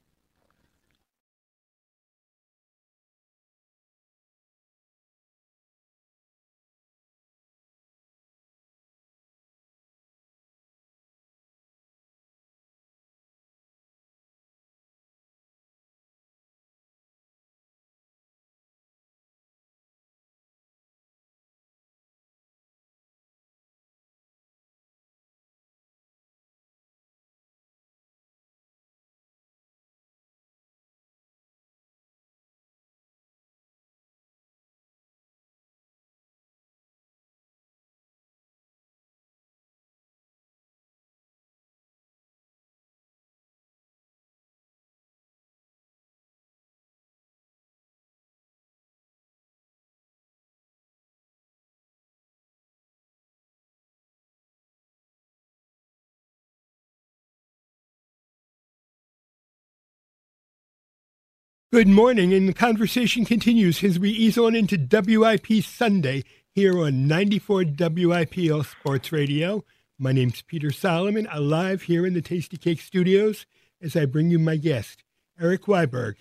Good morning, and the conversation continues as we ease on into WIP Sunday here on 94 WIP All Sports Radio. My name's Peter Solomon, alive here in the Tastykake Studios as I bring you my guest, Eric Wiberg.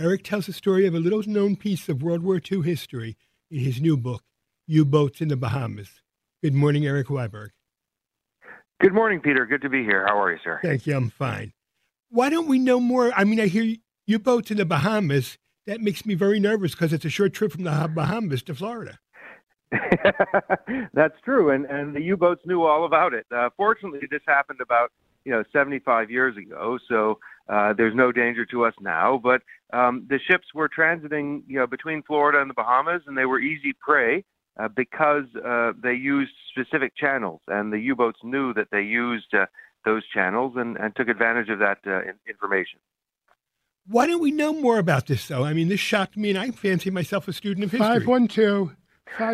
Eric tells the story of a little known piece of World War II history in his new book, U Boats in the Bahamas. Good morning, Eric Wiberg.
Good morning, Peter. Good to be here. How are you, sir?
Thank you. I'm fine. Why don't we know more? I mean, I hear U boat to the Bahamas, that makes me very nervous because it's a short trip from the Bahamas to Florida.
That's true, and and the U-boats knew all about it. Uh, fortunately, this happened about you know 75 years ago, so uh, there's no danger to us now. But um, the ships were transiting you know between Florida and the Bahamas, and they were easy prey uh, because uh, they used specific channels, and the U-boats knew that they used uh, those channels and, and took advantage of that uh, information.
Why don't we know more about this, though? I mean, this shocked me, and I fancy myself a student of history.
512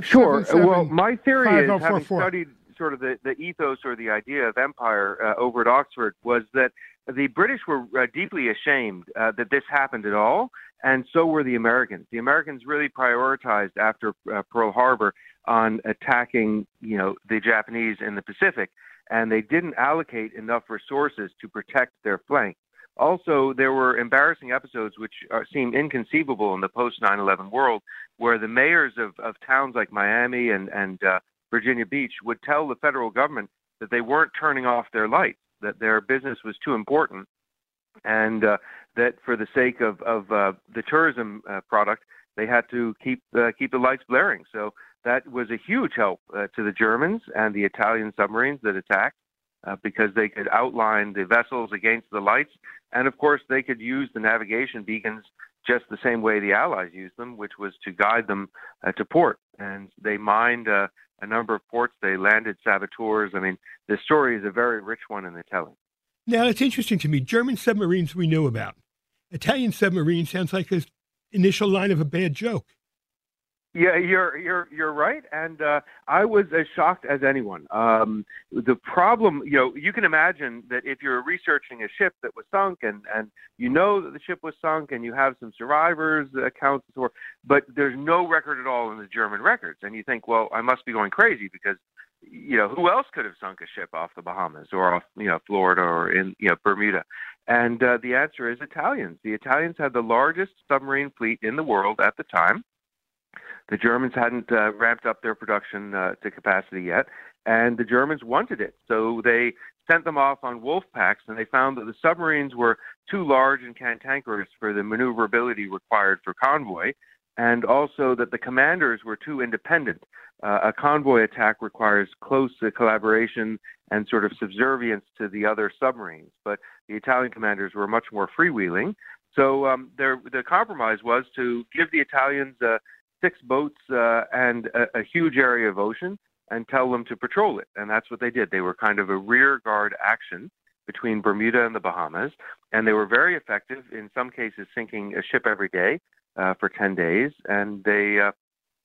Sure. Well, my theory is, having studied sort of the, the ethos or the idea of empire uh, over at Oxford, was that the British were uh, deeply ashamed uh, that this happened at all, and so were the Americans. The Americans really prioritized after uh, Pearl Harbor on attacking, you know, the Japanese in the Pacific, and they didn't allocate enough resources to protect their flank. Also, there were embarrassing episodes which are, seem inconceivable in the post 9 11 world, where the mayors of, of towns like Miami and, and uh, Virginia Beach would tell the federal government that they weren't turning off their lights, that their business was too important, and uh, that for the sake of, of uh, the tourism uh, product, they had to keep uh, keep the lights blaring. So that was a huge help uh, to the Germans and the Italian submarines that attacked uh, because they could outline the vessels against the lights. And of course, they could use the navigation beacons just the same way the Allies used them, which was to guide them uh, to port. And they mined uh, a number of ports. They landed saboteurs. I mean, the story is a very rich one in the telling.
Now, it's interesting to me. German submarines we knew about. Italian submarine sounds like the initial line of a bad joke.
Yeah, you're you're you're right, and uh, I was as shocked as anyone. Um, the problem, you know, you can imagine that if you're researching a ship that was sunk, and and you know that the ship was sunk, and you have some survivors accounts, or but there's no record at all in the German records, and you think, well, I must be going crazy because you know who else could have sunk a ship off the Bahamas or off you know Florida or in you know Bermuda, and uh, the answer is Italians. The Italians had the largest submarine fleet in the world at the time the Germans hadn't uh, ramped up their production uh, to capacity yet, and the Germans wanted it. So they sent them off on wolf packs, and they found that the submarines were too large and cantankerous for the maneuverability required for convoy. and also that the commanders were too independent. Uh, a convoy attack requires close uh, collaboration and sort of subservience to the other submarines, but the Italian commanders were much more freewheeling. So um, there, the compromise was to give the Italians uh, six boats uh, and a, a huge area of ocean and tell them to patrol it. And that's what they did. They were kind of a rear guard action between Bermuda and the Bahamas, and they were very effective. In some cases, sinking a ship every day uh, for ten days, and they uh,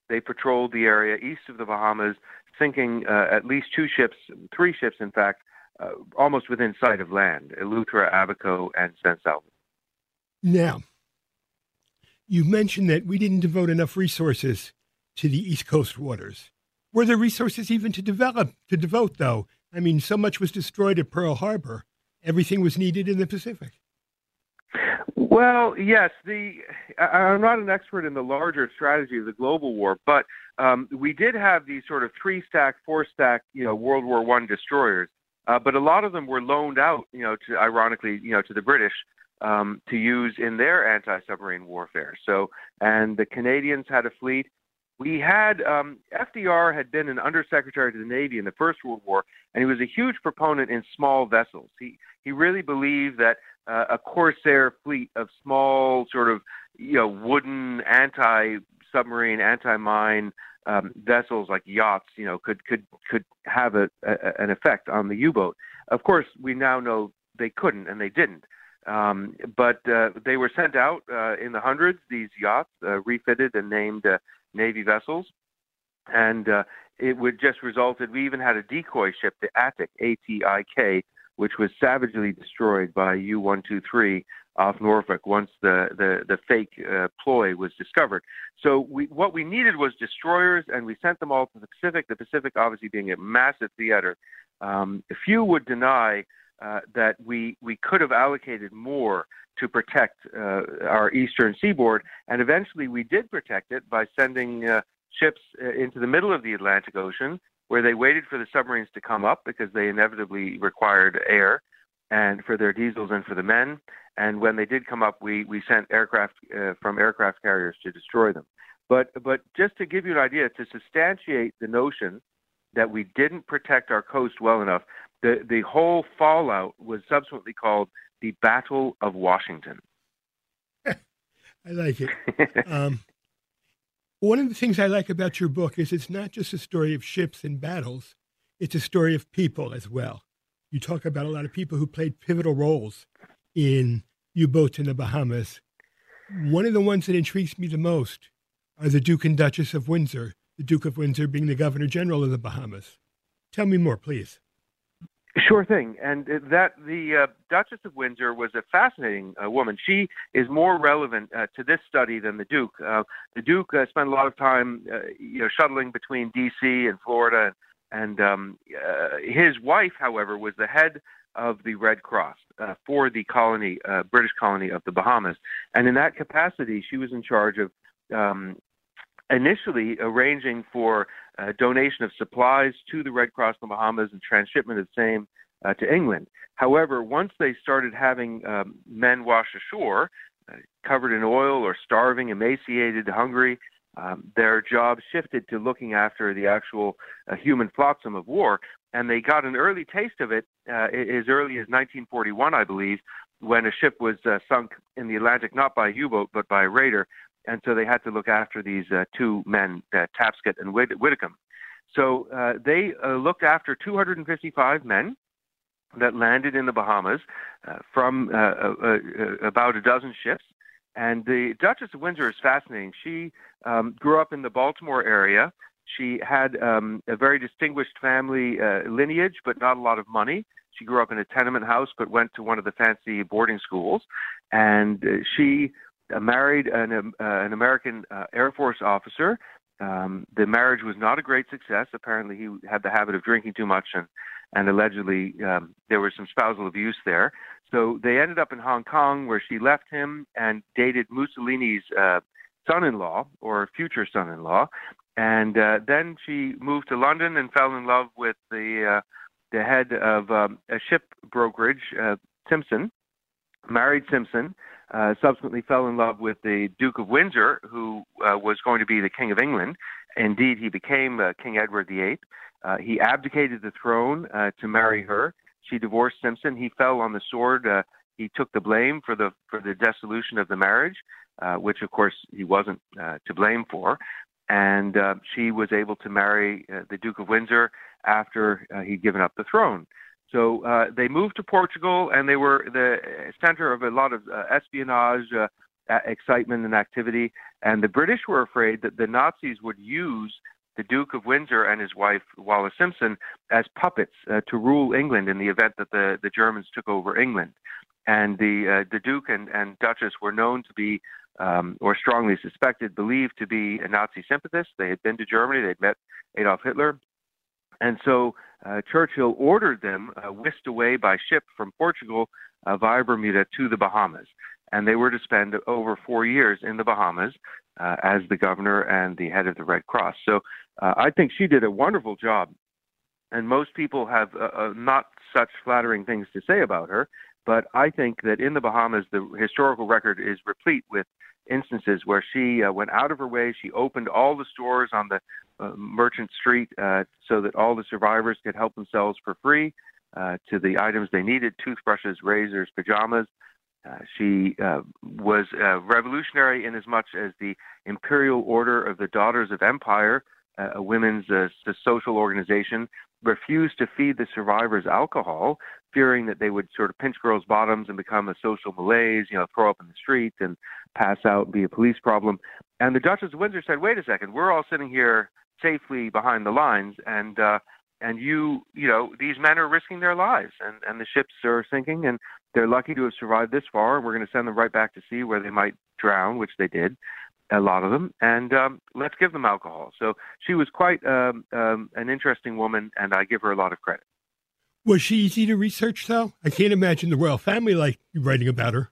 they patrolled the area east of the Bahamas, sinking uh, at least two ships, three ships, in fact, uh, almost within sight of land: Eleuthera, Abaco, and San Salvador.
Now, you mentioned that we didn't devote enough resources to the East Coast waters. Were there resources even to develop to devote, though? I mean, so much was destroyed at Pearl Harbor. Everything was needed in the Pacific.
Well, yes. The I'm not an expert in the larger strategy of the global war, but um, we did have these sort of three stack, four stack, you know, World War One destroyers. Uh, but a lot of them were loaned out, you know, to ironically, you know, to the British um, to use in their anti-submarine warfare. So, and the Canadians had a fleet. We had um, FDR had been an undersecretary to the Navy in the First World War, and he was a huge proponent in small vessels. He he really believed that uh, a corsair fleet of small, sort of you know wooden anti-submarine, anti-mine um, vessels like yachts, you know, could could could have a, a, an effect on the U-boat. Of course, we now know they couldn't, and they didn't. Um, but uh, they were sent out uh, in the hundreds, these yachts, uh, refitted and named uh, Navy vessels. And uh, it would just resulted, we even had a decoy ship, the Atik, A T I K, which was savagely destroyed by U 123 off Norfolk once the, the, the fake uh, ploy was discovered. So we, what we needed was destroyers, and we sent them all to the Pacific, the Pacific obviously being a massive theater. Um, few would deny uh, that we we could have allocated more to protect uh, our eastern seaboard, and eventually we did protect it by sending uh, ships uh, into the middle of the Atlantic Ocean, where they waited for the submarines to come up because they inevitably required air, and for their diesels and for the men. And when they did come up, we we sent aircraft uh, from aircraft carriers to destroy them. But but just to give you an idea, to substantiate the notion that we didn't protect our coast well enough, the, the whole fallout was subsequently called the Battle of Washington.
I like it. um, one of the things I like about your book is it's not just a story of ships and battles, it's a story of people as well. You talk about a lot of people who played pivotal roles in U boats in the Bahamas. One of the ones that intrigues me the most are the Duke and Duchess of Windsor, the Duke of Windsor being the Governor General of the Bahamas. Tell me more, please.
Sure thing, and that the uh, Duchess of Windsor was a fascinating uh, woman. She is more relevant uh, to this study than the Duke. Uh, the Duke uh, spent a lot of time, uh, you know, shuttling between D.C. and Florida, and um, his wife, however, was the head of the Red Cross for the colony, British colony of the Bahamas, and in that capacity, she was in charge of um, initially arranging for uh, donation of supplies to the Red Cross in the Bahamas and transshipment of the same uh, to England. However, once they started having um, men wash ashore, uh, covered in oil or starving, emaciated, hungry, um, their job shifted to looking after the actual uh, human flotsam of war. And they got an early taste of it uh, as early as 1941, I believe, when a ship was sunk in the Atlantic, not by a U boat, but by a raider, and so they had to look after these uh, two men, uh, Tapscott and Whit- Widdicombe. So uh, they uh, looked after 255 men that landed in the Bahamas uh, from uh, about a dozen ships. And the Duchess of Windsor is fascinating. She um, grew up in the Baltimore area. She had um, a very distinguished family lineage, but not a lot of money. She grew up in a tenement house, but went to one of the fancy boarding schools. And she married an, um, uh, an American uh, Air Force officer. Um, the marriage was not a great success. Apparently, he had the habit of drinking too much, and and allegedly um, there was some spousal abuse there. So they ended up in Hong Kong, where she left him and dated Mussolini's uh, son-in-law or future son-in-law, and uh, then she moved to London and fell in love with the uh, the head of um, a ship brokerage, uh, Simpson. Married Simpson, uh, subsequently fell in love with the Duke of Windsor, who uh, was going to be the King of England. Indeed, he became uh, King Edward VIII. Uh, he abdicated the throne uh, to marry her. She divorced Simpson. He fell on the sword. Uh, he took the blame for the for the dissolution of the marriage, uh, which of course he wasn't uh, to blame for. And uh, she was able to marry uh, the Duke of Windsor after uh, he'd given up the throne. So uh, they moved to Portugal, and they were the center of a lot of uh, espionage, uh, excitement, and activity. And the British were afraid that the Nazis would use the Duke of Windsor and his wife Wallis Simpson as puppets uh, to rule England in the event that the, the Germans took over England. And the uh, the Duke and, and Duchess were known to be, um, or strongly suspected, believed to be a Nazi sympathist. They had been to Germany. They'd met Adolf Hitler, and so uh, Churchill ordered them uh, whisked away by ship from Portugal uh, via Bermuda to the Bahamas. And they were to spend over four years in the Bahamas uh, as the governor and the head of the Red Cross. So uh, I think she did a wonderful job. And most people have uh, not such flattering things to say about her. But I think that in the Bahamas, the historical record is replete with instances where she uh, went out of her way. She opened all the stores on the uh, Merchant Street uh, so that all the survivors could help themselves for free uh, to the items they needed toothbrushes, razors, pajamas. She was revolutionary in as much as the Imperial Order of the Daughters of Empire, a women's social organization, refused to feed the survivors alcohol, fearing that they would sort of pinch girls' bottoms and become a social malaise, you know, throw up in the street and pass out and be a police problem. And the Duchess of Windsor said, "Wait a second, we're all sitting here safely behind the lines, and uh, and you, you know, these men are risking their lives, and and the ships are sinking, and they're lucky to have survived this far. And we're going to send them right back to sea where they might drown, which they did." a lot of them, and um, let's give them alcohol. So she was quite um, um, an interesting woman, and I give her a lot of credit.
Was she easy to research, though? I can't imagine the royal family like writing about her.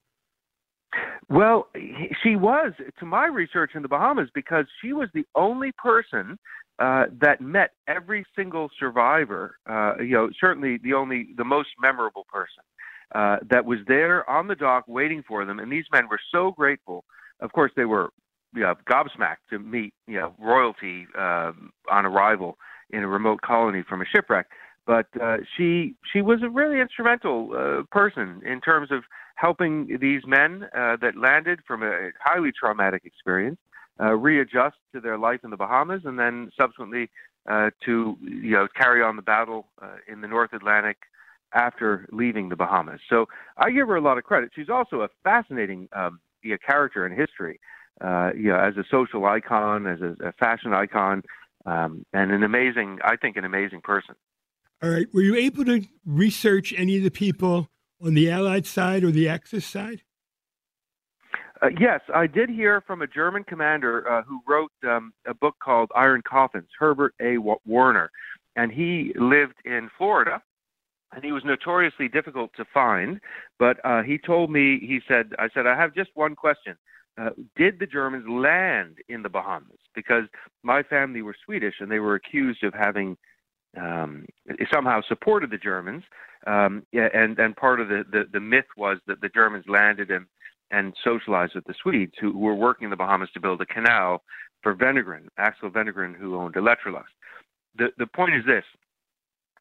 Well, she was, to my research in the Bahamas, because she was the only person uh, that met every single survivor. Uh, you know, certainly the only, the most memorable person uh, that was there on the dock waiting for them. And these men were so grateful. Of course, they were you know, gobsmacked to meet you know royalty uh, on arrival in a remote colony from a shipwreck. But uh, she she was a really instrumental uh, person in terms of helping these men uh, that landed from a highly traumatic experience uh, readjust to their life in the Bahamas, and then subsequently uh, to you know carry on the battle uh, in the North Atlantic after leaving the Bahamas. So I give her a lot of credit. She's also a fascinating um, you character in history uh, you know, as a social icon, as a, a fashion icon, um, and an amazing, I think, an amazing person.
All right. Were you able to research any of the people on the Allied side or the Axis side?
Uh, yes, I did hear from a German commander uh, who wrote um, a book called Iron Coffins, Herbert A. Werner, and he lived in Florida. And he was notoriously difficult to find, but uh, he told me, he said, I said, I have just one question uh, did the Germans land in the Bahamas? Because my family were Swedish and they were accused of having um, somehow supported the Germans. Um, and and part of the, the, the myth was that the Germans landed and and socialized with the Swedes who, who were working in the Bahamas to build a canal for Wenner-Gren, Axel Wenner-Gren, who owned Electrolux. The the point is this: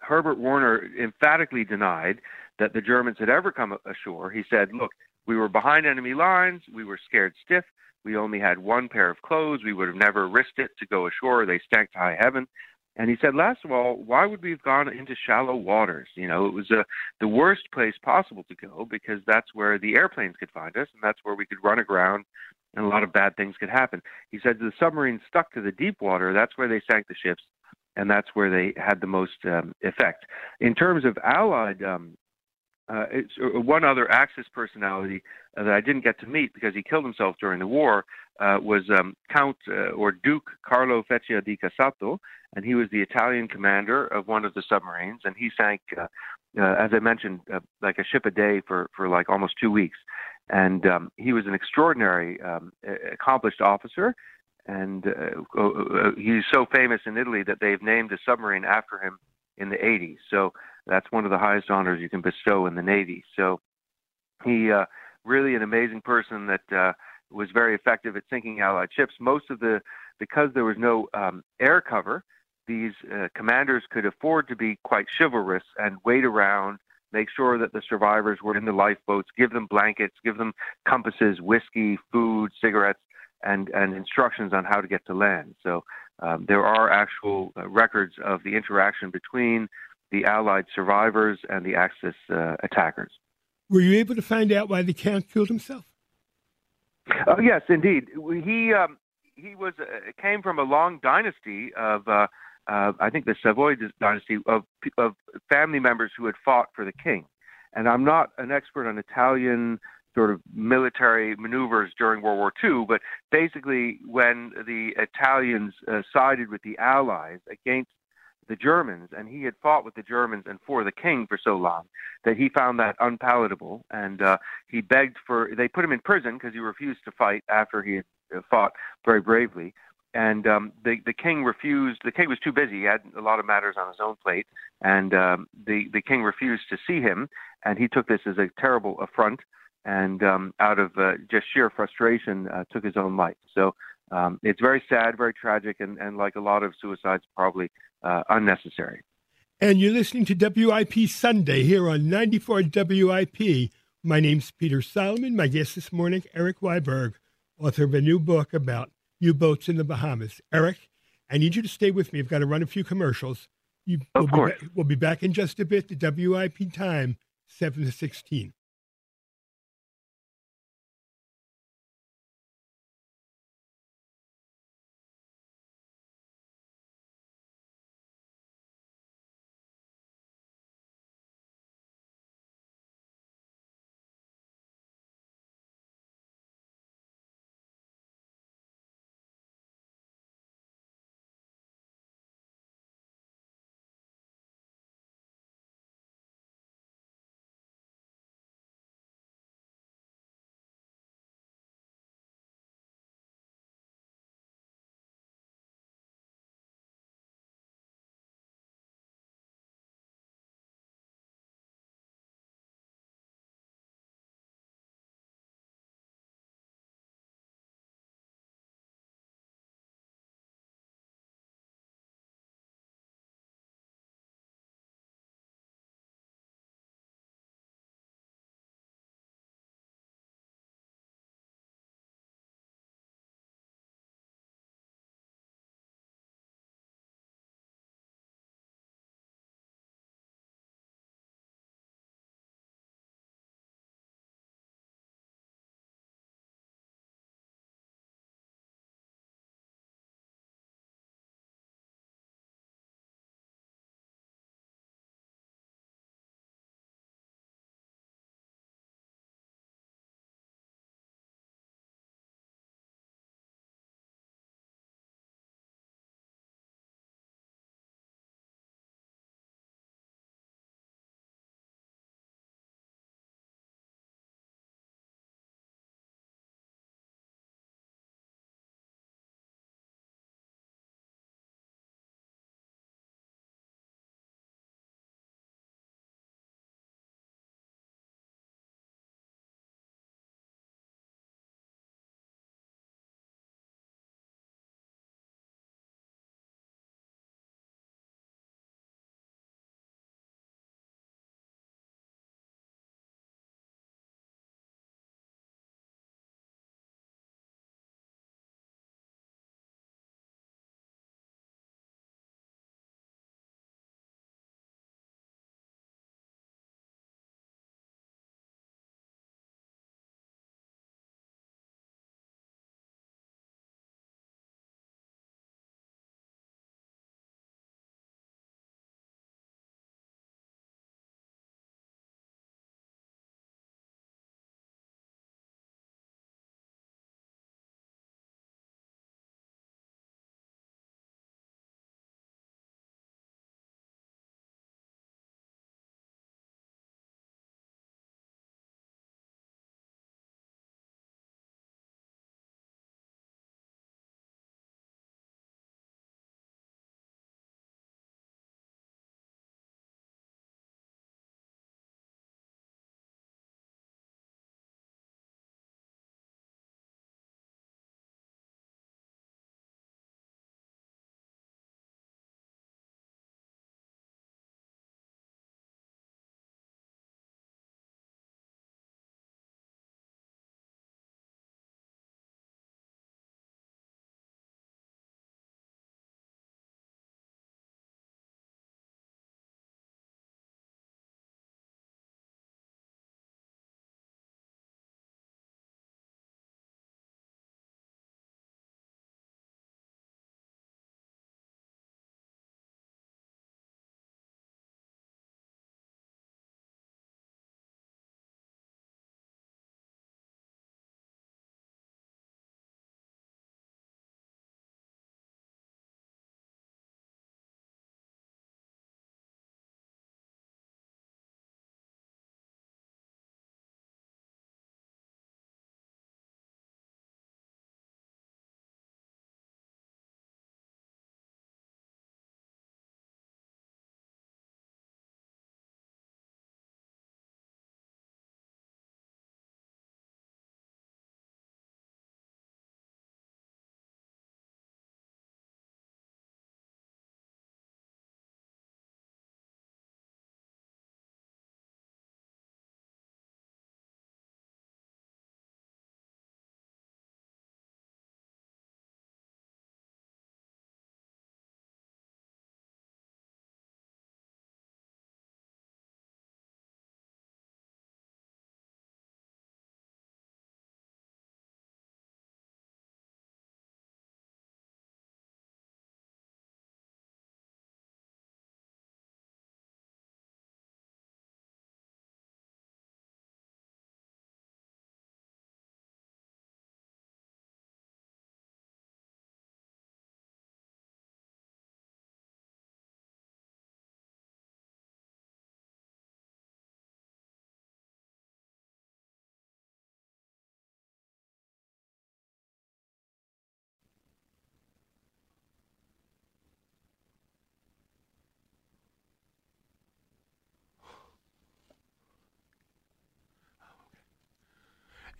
Herbert Werner emphatically denied that the Germans had ever come ashore. He said, "Look, we were behind enemy lines. We were scared stiff. We only had one pair of clothes. We would have never risked it to go ashore. They stank to high heaven. And he said, last of all, why would we have gone into shallow waters? You know, it was uh, the worst place possible to go because that's where the airplanes could find us and that's where we could run aground and a lot of bad things could happen. He said the submarines stuck to the deep water. That's where they sank the ships and that's where they had the most um, effect. In terms of Allied um, uh, it's uh, one other Axis personality uh, that I didn't get to meet because he killed himself during the war uh, was um, Count uh, or Duke Carlo Fecia di Cossato, and he was the Italian commander of one of the submarines, and he sank, uh, as I mentioned, like a ship a day for for like almost two weeks, and um, he was an extraordinary, um, accomplished officer. And he's so famous in Italy that they've named a submarine after him in the 80s. So that's one of the highest honors you can bestow in the Navy. So he uh, really an amazing person that uh, was very effective at sinking Allied ships. Most of the because there was no um, air cover, these uh, commanders could afford to be quite chivalrous and wait around, make sure that the survivors were in the lifeboats, give them blankets, give them compasses, whiskey, food, cigarettes, and, and instructions on how to get to land. So um, there are actual uh, records of the interaction between the Allied survivors and the Axis uh, attackers.
Were you able to find out why the Count killed himself?
Uh, yes, indeed. He um, he was uh, came from a long dynasty of uh, uh, I think the Savoy dynasty of of family members who had fought for the king. And I'm not an expert on Italian sort of military maneuvers during World War II, but basically when the Italians uh, sided with the Allies against the Germans, and he had fought with the Germans and for the king for so long that he found that unpalatable, and uh, he begged for. They put him in prison because he refused to fight after he had uh, fought very bravely and um, the the king refused. The king was too busy; he had a lot of matters on his own plate, and um, the the king refused to see him. And he took this as a terrible affront, and um, out of uh, just sheer frustration, uh, took his own life. So um, it's very sad, very tragic, and, and like a lot of suicides, probably uh, unnecessary.
And you're listening to WIP Sunday here on 94 WIP. My name's Peter Solomon. My guest this morning, Eric Wiberg, author of a new book about U boats in the Bahamas. Eric, I need you to stay with me. I've got to run a few commercials.
You, of
we'll
course.
Be we'll be back in just a bit. The WIP time, 7 to 16.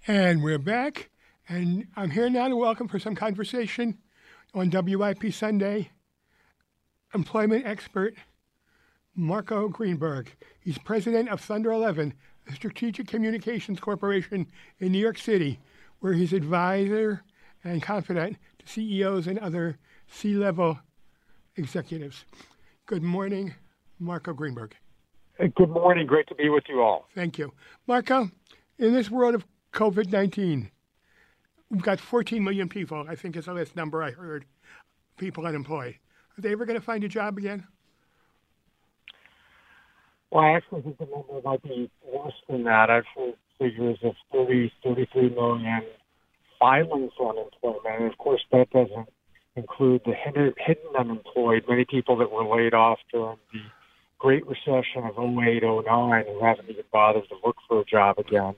And we're back, and I'm here now to welcome for some conversation on WIP Sunday employment expert Marco Greenberg. He's president of Thunder 11, a strategic communications corporation in New York City, where he's advisor and confidant to CEOs and other C level executives. Good morning, Marco Greenberg.
Good morning. Great to be with you all.
Thank you. Marco, in this world of COVID 19. We've got 14 million people, I think is the last number I heard, people unemployed. Are they ever going to find a job again?
Well, I actually think the number might be worse than that. I've heard figures of 30, 33 million filings for unemployment. And of course, that doesn't include the hidden, hidden unemployed, many people that were laid off during the Great Recession of 08, 09 who haven't even bothered to look for a job again.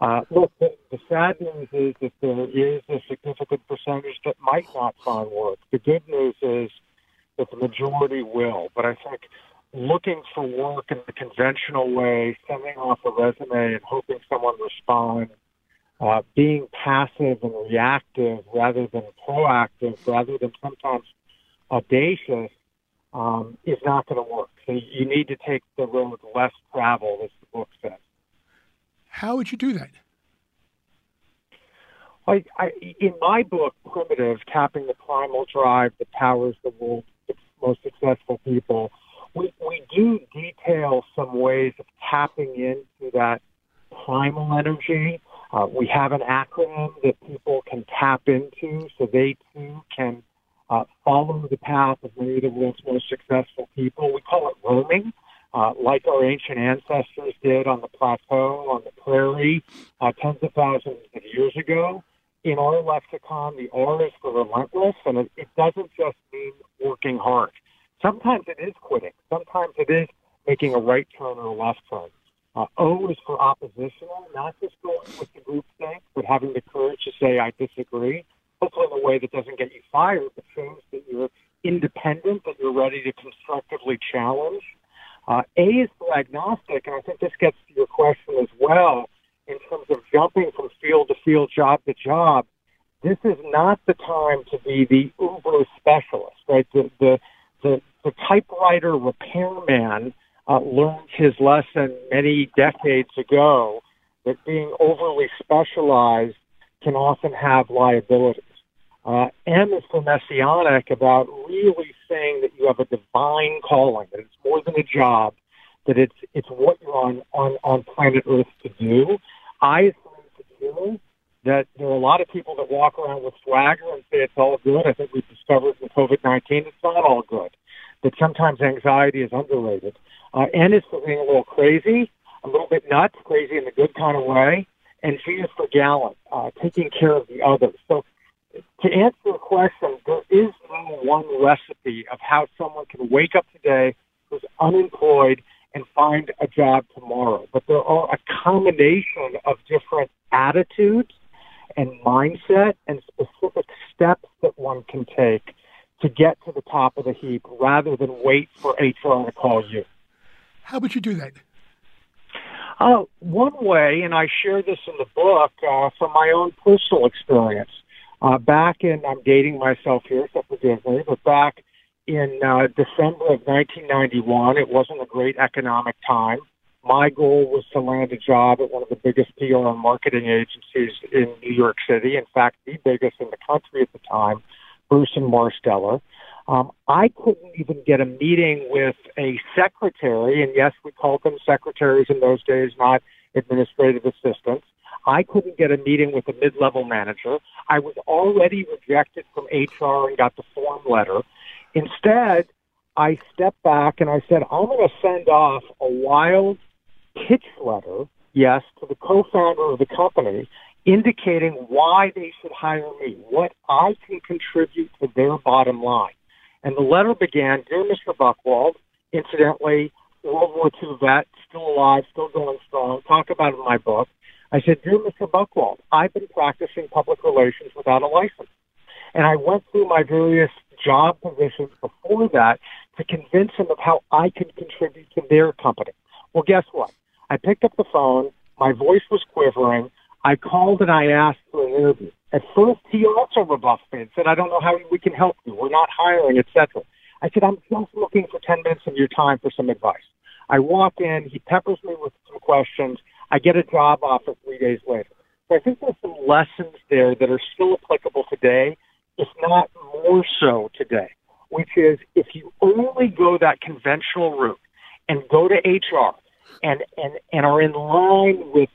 Uh, look, the, the sad news is that there is a significant percentage that might not find work. The good news is that the majority will. But I think looking for work in the conventional way, sending off a resume and hoping someone responds, uh, being passive and reactive rather than proactive, rather than sometimes audacious, um, is not going to work. So you need to take the road less traveled, as the book says.
How would you do that?
I, I, in my book, Primitive, Tapping the Primal Drive that powers the world's most successful people, we, we do detail some ways of tapping into that primal energy. Uh, we have an acronym that people can tap into so they too can uh, follow the path of many of the world's most successful people. We call it roaming uh, like our ancient ancestors did on the plateau, on the prairie, uh, tens of thousands of years ago. In our lexicon, the R is for relentless, and it, it doesn't just mean working hard. Sometimes it is quitting. Sometimes it is making a right turn or a left turn. Uh, o is for oppositional, not just going with the group think, but having the courage to say, I disagree. Hopefully in a way that doesn't get you fired, but shows that you're independent, that you're ready to constructively challenge. Uh, a is for agnostic, and I think this gets to your question as well in terms of jumping from field to field, job to job. This is not the time to be the uber specialist, right? The the the, the typewriter repairman uh, learned his lesson many decades ago that being overly specialized can often have liabilities. Uh, M is for messianic about really saying that you have a divine calling, that it's more than a job, that it's it's what you're on on on planet Earth to do. I is for insecure, that there are a lot of people that walk around with swagger and say it's all good. I think we've discovered with COVID-19 it's not all good. That sometimes anxiety is underrated. Uh, N is for being a little crazy, a little bit nuts, crazy in the good kind of way. And G is for gallant, uh, taking care of the others. So to answer the question, there is no one recipe of how someone can wake up today who's unemployed and find a job tomorrow. But there are a combination of different attitudes and mindset and specific steps that one can take to get to the top of the heap rather than wait for HR to call you.
How would you do that?
Uh, one way, and I share this in the book uh, from my own personal experience. Uh, back in, I'm dating myself here, so forgive me, but back in uh, December of 1991, it wasn't a great economic time. My goal was to land a job at one of the biggest PR and marketing agencies in New York City. In fact, the biggest in the country at the time, Burson-Marsteller. Um, I couldn't even get a meeting with a secretary, and yes, we called them secretaries in those days, not administrative assistants. I couldn't get a meeting with a mid-level manager. I was already rejected from HR and got the form letter. Instead, I stepped back and I said, I'm going to send off a wild pitch letter, yes, to the co-founder of the company, indicating why they should hire me, what I can contribute to their bottom line. And the letter began, Dear Mr. Buckwald, incidentally, World War II vet, still alive, still going strong, talk about in my book. I said, Dear Mr. Buchwald, I've been practicing public relations without a license. And I went through my various job positions before that to convince him of how I could contribute to their company. Well, guess what? I picked up the phone. My voice was quivering. I called and I asked for an interview. At first, he also rebuffed me and said, I don't know how we can help you. We're not hiring, etc. I said, I'm just looking for 10 minutes of your time for some advice. I walk in, he peppers me with some questions. I get a job offer three days later. So I think there's some lessons there that are still applicable today, if not more so today, which is if you only go that conventional route and go to HR and, and, and are in line with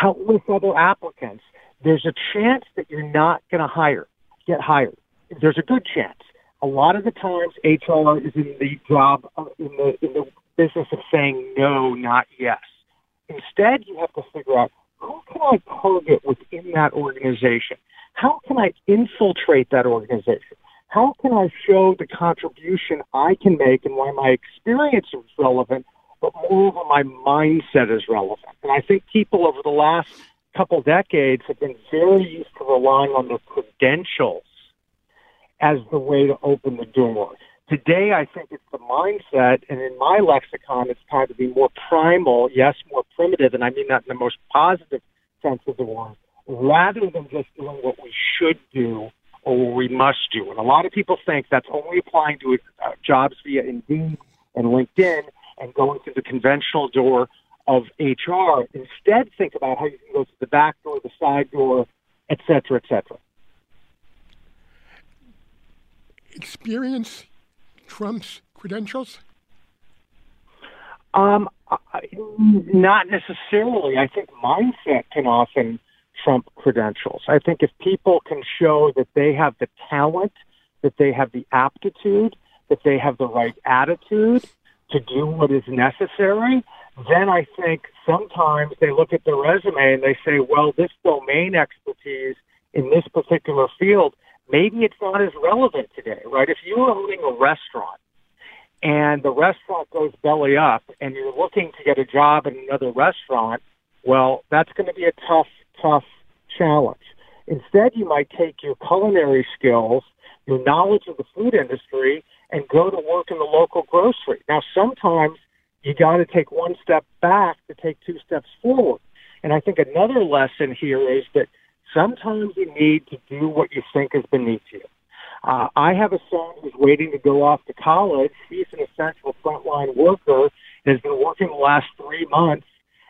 countless other applicants, there's a chance that you're not going to hire, get hired. There's a good chance. A lot of the times, HR is in the job uh, in the in the business of saying no, not yes. Instead, you have to figure out who can I target within that organization. How can I infiltrate that organization? How can I show the contribution I can make and why my experience is relevant but moreover, my mindset is relevant. And I think people over the last couple decades have been very used to relying on their credentials as the way to open the door. Today, I think it's the mindset, and in my lexicon, it's time to be more primal, yes, more primitive, and I mean that in the most positive sense of the word, rather than just doing what we should do or what we must do. And a lot of people think that's only applying to uh, jobs via Indeed and LinkedIn, and going through the conventional door of HR. Instead, think about how you can go through the back door, the side door, et cetera, et cetera.
Experience trumps credentials?
Um, not necessarily. I think mindset can often trump credentials. I think if people can show that they have the talent, that they have the aptitude, that they have the right attitude, to do what is necessary, then I think sometimes they look at the resume and they say, well, this domain expertise in this particular field, maybe it's not as relevant today, right? If you're owning a restaurant and the restaurant goes belly up and you're looking to get a job in another restaurant, well, that's going to be a tough, tough challenge. Instead, you might take your culinary skills, your knowledge of the food industry, and go to work in the local grocery. Now, sometimes you got to take one step back to take two steps forward. And I think another lesson here is that sometimes you need to do what you think is beneath you. Uh, I have a son who's waiting to go off to college. He's an essential frontline worker and has been working the last three months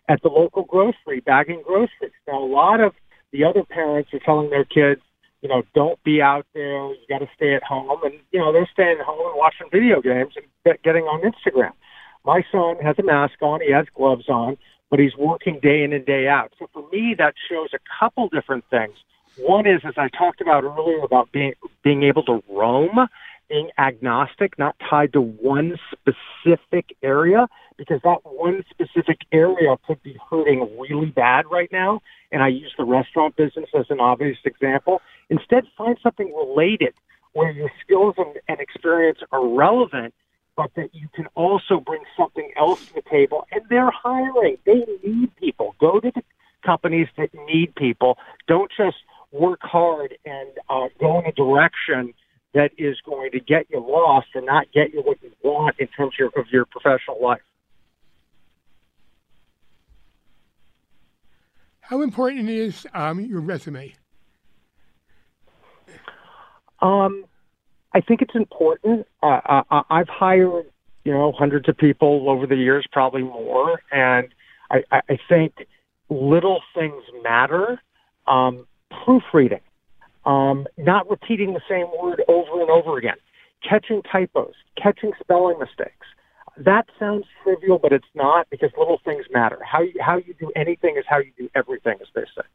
at the local grocery, bagging groceries. Now, a lot of the other parents are telling their kids, you know, don't be out there. You got to stay at home. And, you know, they're staying at home and watching video games and getting on Instagram. My son has a mask on. He has gloves on, but he's working day in and day out. So for me, that shows a couple different things. One is, as I talked about earlier, about being, being able to roam, being agnostic, not tied to one specific area, because that one specific area could be hurting really bad right now. And I use the restaurant business as an obvious example. Instead, find something related where your skills and, and experience are relevant, but that you can also bring something else to the table. And they're hiring. They need people. Go to the companies that need people. Don't just work hard and uh, go in a direction that is going to get you lost and not get you what you want in terms of your, of your professional life.
How important is um, your resume?
Um, I think it's important. Uh, I, I've hired, you know, hundreds of people over the years, probably more, and I, I think little things matter. Um, proofreading, um, not repeating the same word over and over again, catching typos, catching spelling mistakes. That sounds trivial, but it's not because little things matter. How you, how you do anything is how you do everything, as they say.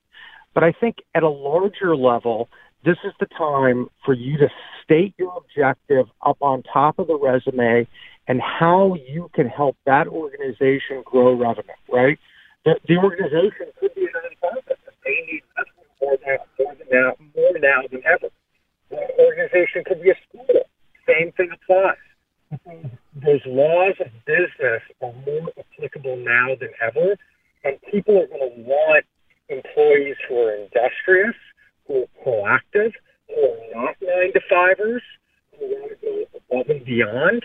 But I think at a larger level, this is the time for you to state your objective up on top of the resume and how you can help that organization grow revenue, right? The, the organization could be a nonprofit. They need more now, more now, more now than ever. The organization could be a school. Same thing applies. Those laws of business are more applicable now than ever, and people are going to want employees who are industrious, who are proactive, who are not nine to fivers, who want to go above and beyond.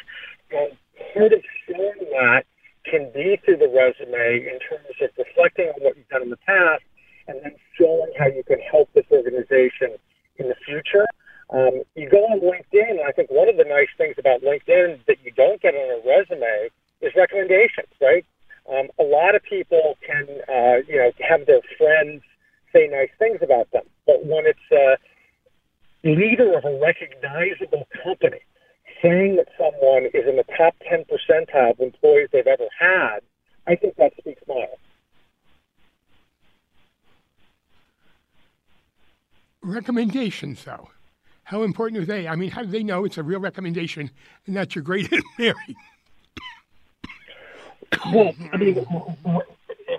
And part of showing that can be through the resume in terms of reflecting on what you've done in the past and then showing how you can help this organization in the future. Um, you go on LinkedIn, and I think one of the nice things about LinkedIn that you don't get on a resume is recommendations, right? Um, a lot of people can, uh, you know, have their friends say nice things about them, but when it's a leader of a recognizable company saying that someone is in the top 10 percentile of employees they've ever had, I think that speaks miles.
Recommendations, though. How important are they? I mean, how do they know it's a real recommendation and that you're great at Mary?
well, I mean,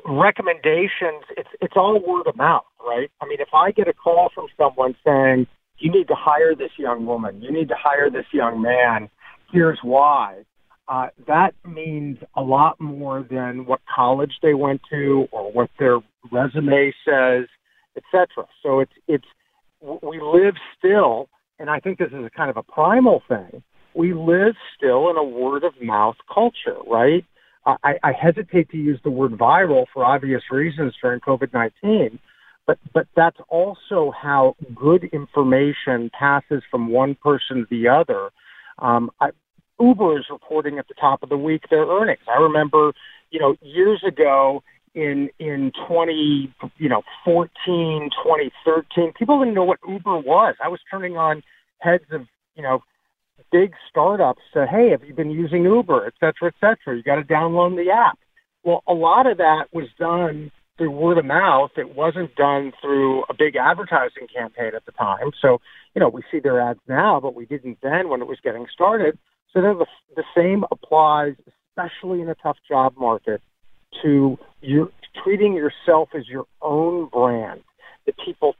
recommendations, it's, it's all word of mouth, right? I mean, if I get a call from someone saying, you need to hire this young woman, you need to hire this young man, here's why, uh, that means a lot more than what college they went to or what their resume says, etc. So it's, it's, we live still, and I think this is a kind of a primal thing. We live still in a word of mouth culture, right? I, I hesitate to use the word viral for obvious reasons during COVID-19, but, but that's also how good information passes from one person to the other. Um, I, Uber is reporting at the top of the week their earnings. I remember, you know, years ago in in 20, you know, 14, 2013, people didn't know what Uber was. I was turning on heads of, you know, big startups said, hey, have you been using Uber, et cetera, et cetera? You got to download the app. Well, a lot of that was done through word of mouth. It wasn't done through a big advertising campaign at the time. So, you know, we see their ads now, but we didn't then when it was getting started. So the, the same applies, especially in a tough job market, to you treating yourself as your own brand. That people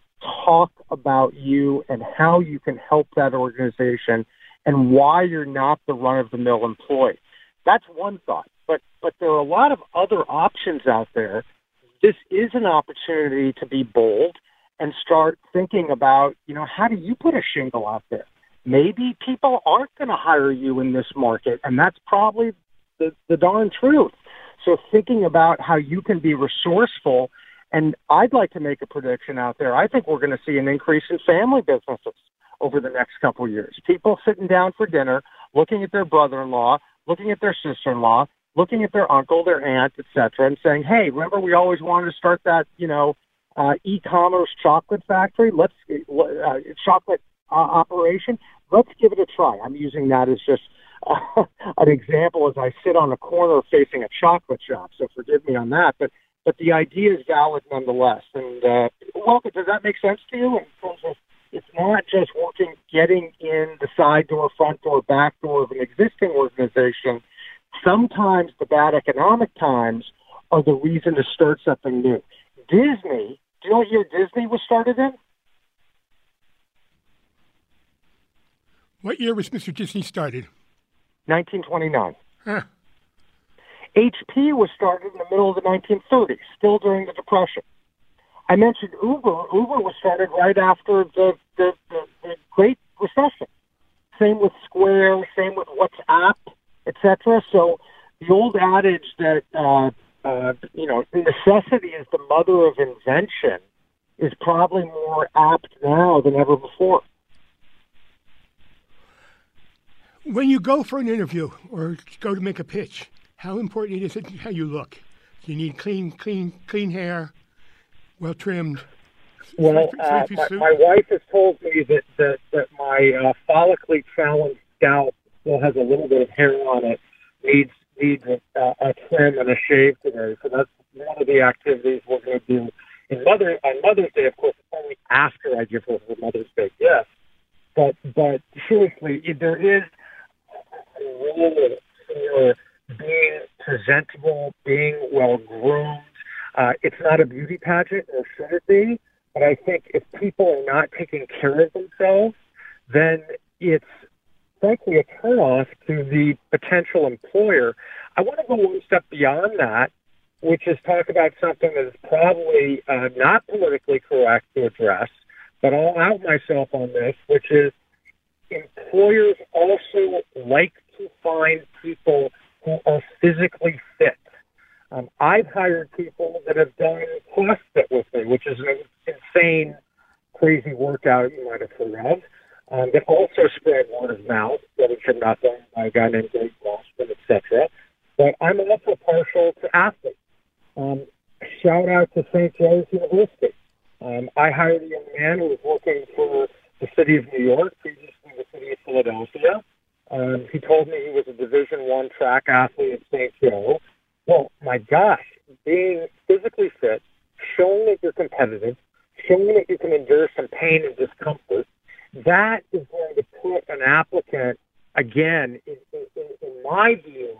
talk about you and how you can help that organization and why you're not the run of the mill employee. That's one thought. But but there are a lot of other options out there. This is an opportunity to be bold and start thinking about, you know, how do you put a shingle out there? Maybe people aren't going to hire you in this market, and that's probably the, the darn truth. So thinking about how you can be resourceful, and I'd like to make a prediction out there. I think we're going to see an increase in family businesses over the next couple years. People sitting down for dinner, looking at their brother-in-law, looking at their sister-in-law, looking at their uncle, their aunt, etc., and saying, "Hey, remember we always wanted to start that, you know, uh, e-commerce chocolate factory? Let's uh, chocolate uh, operation. Let's give it a try." I'm using that as just uh, an example as I sit on a corner facing a chocolate shop. So forgive me on that, but but the idea is valid nonetheless. And uh, welcome. Does that make sense to you in terms of it's not just working, getting in the side door, front door, back door of an existing organization. Sometimes the bad economic times are the reason to start something new. Disney, do you know what year Disney was started in?
What year was Mr. Disney started?
1929. Huh. HP was started in the middle of the 1930s, still during the Depression. I mentioned Uber. Uber was started right after the, the, the, the Great Recession. Same with Square, same with WhatsApp, etc. So the old adage that uh, uh, you know necessity is the mother of invention is probably more apt now than ever before.
When you go for an interview or go to make a pitch, how important is it how you look? Do you need clean, clean, clean hair? Well trimmed.
Well, uh, my, my, wife has told me that that, that my uh, follically challenged scalp still has a little bit of hair on it. Needs needs a, uh, a trim and a shave today. So that's one of the activities we're going to do. In Mother on Mother's Day, of course, it's only after I give her her Mother's Day gift. But but seriously, there is a role for being presentable, being well groomed uh, it's not a beauty pageant, or should it be? But I think if people are not taking care of themselves, then it's frankly a turnoff to the potential employer. I want to go one step beyond that, which is talk about something that is probably uh, not politically correct to address, but I'll out myself on this, which is employers also like to find people who are physically fit. Um, I've hired people that have done CrossFit with me, which is an insane, crazy workout you might have heard of. Um, that also spread word of mouth, getting from nothing by a guy named Dave Mossman, etc. But I'm also partial to athletes. Um, shout out to St. Joe's University. Um, I hired a young man who was working for the city of New York, previously the city of Philadelphia. Um, he told me he was a Division One track athlete at St. Joe. Well, my gosh, being physically fit, showing that you're competitive, showing that you can endure some pain and discomfort, that is going to put an applicant again, in, in, in my view,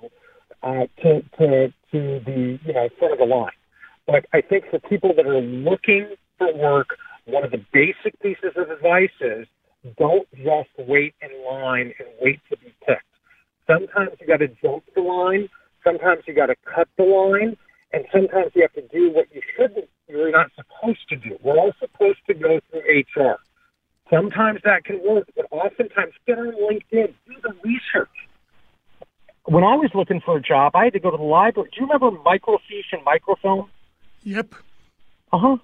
uh, to, to to the you know front of the line. But I think for people that are looking for work, one of the basic pieces of advice is don't just wait in line and wait to be picked. Sometimes you got to jump the line. Sometimes you got to cut the line, and sometimes you have to do what you shouldn't. You're not supposed to do. We're all supposed to go through HR. Sometimes that can work, but oftentimes get on LinkedIn, do the research. When I was looking for a job, I had to go to the library. Do you remember microfiche and microfilm?
Yep.
Uh huh.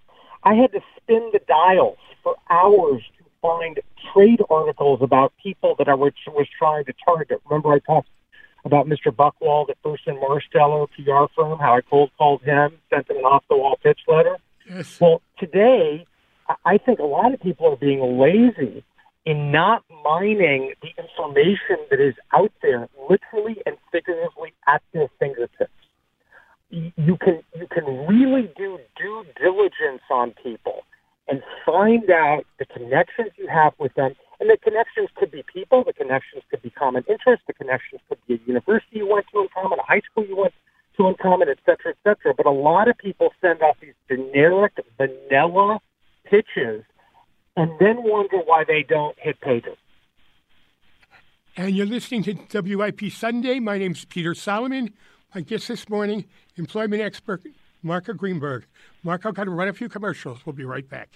I had to spin the dials for hours to find trade articles about people that I was, was trying to target. Remember, I talked about Mr. Buchwald at Burson-Marsteller PR firm, how I cold called him, sent him an off the wall pitch letter.
Yes.
Well, today, I think a lot of people are being lazy in not mining the information that is out there, literally and figuratively at their fingertips. You can you can really do due diligence on people and find out the connections you have with them. And the connections could be people, the connections could be common interests, the connections could be a university you went to in common, a high school you went to in common, et cetera, et cetera. But a lot of people send off these generic, vanilla pitches and then wonder why they don't hit pages.
And you're listening to WIP Sunday. My name's Peter Solomon. My guest this morning, employment expert Marco Greenberg. Marco, got to run a few commercials. We'll be right back.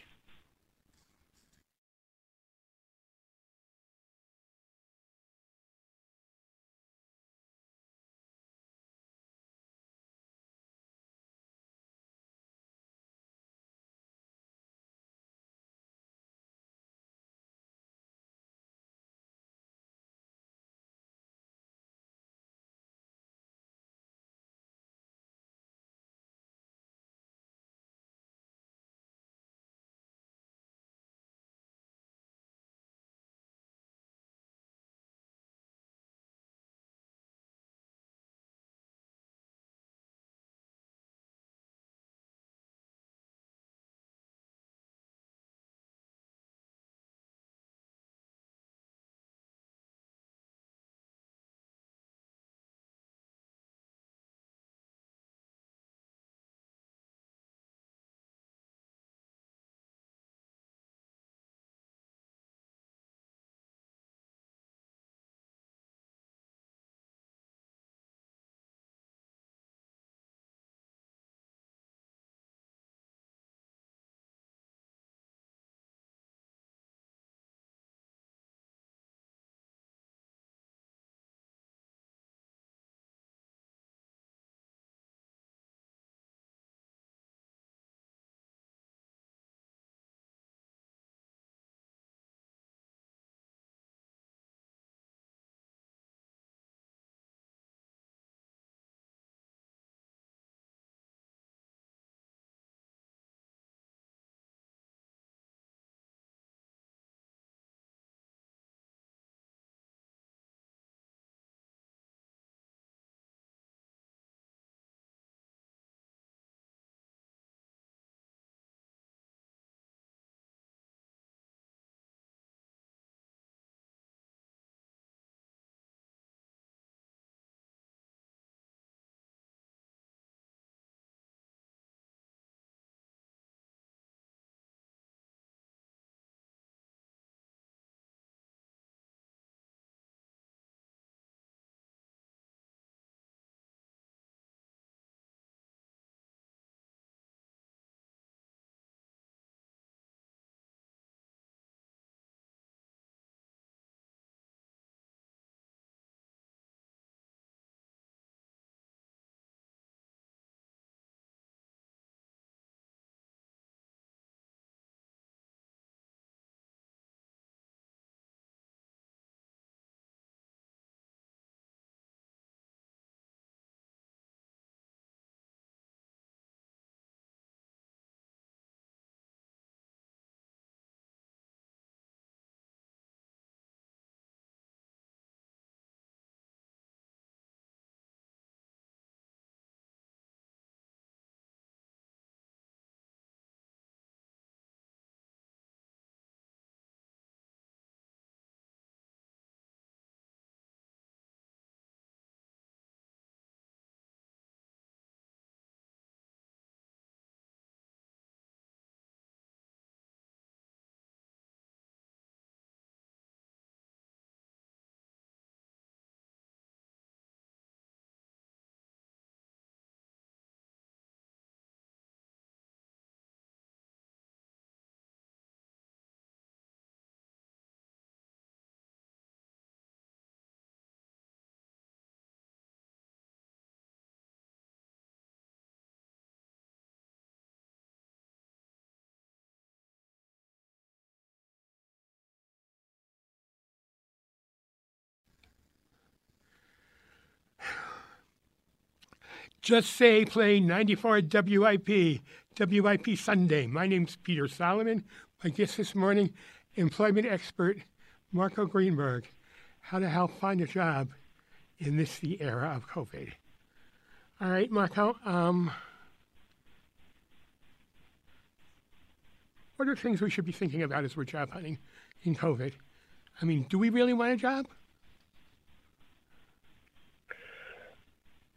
Just Say Play 94 WIP, WIP Sunday. My name's Peter Solomon. My guest this morning, employment expert Marco Greenberg. How to help find a job in this the era of COVID. All right, Marco. Um, what are things we should be thinking about as we're job hunting in COVID? I mean, do we really want a job?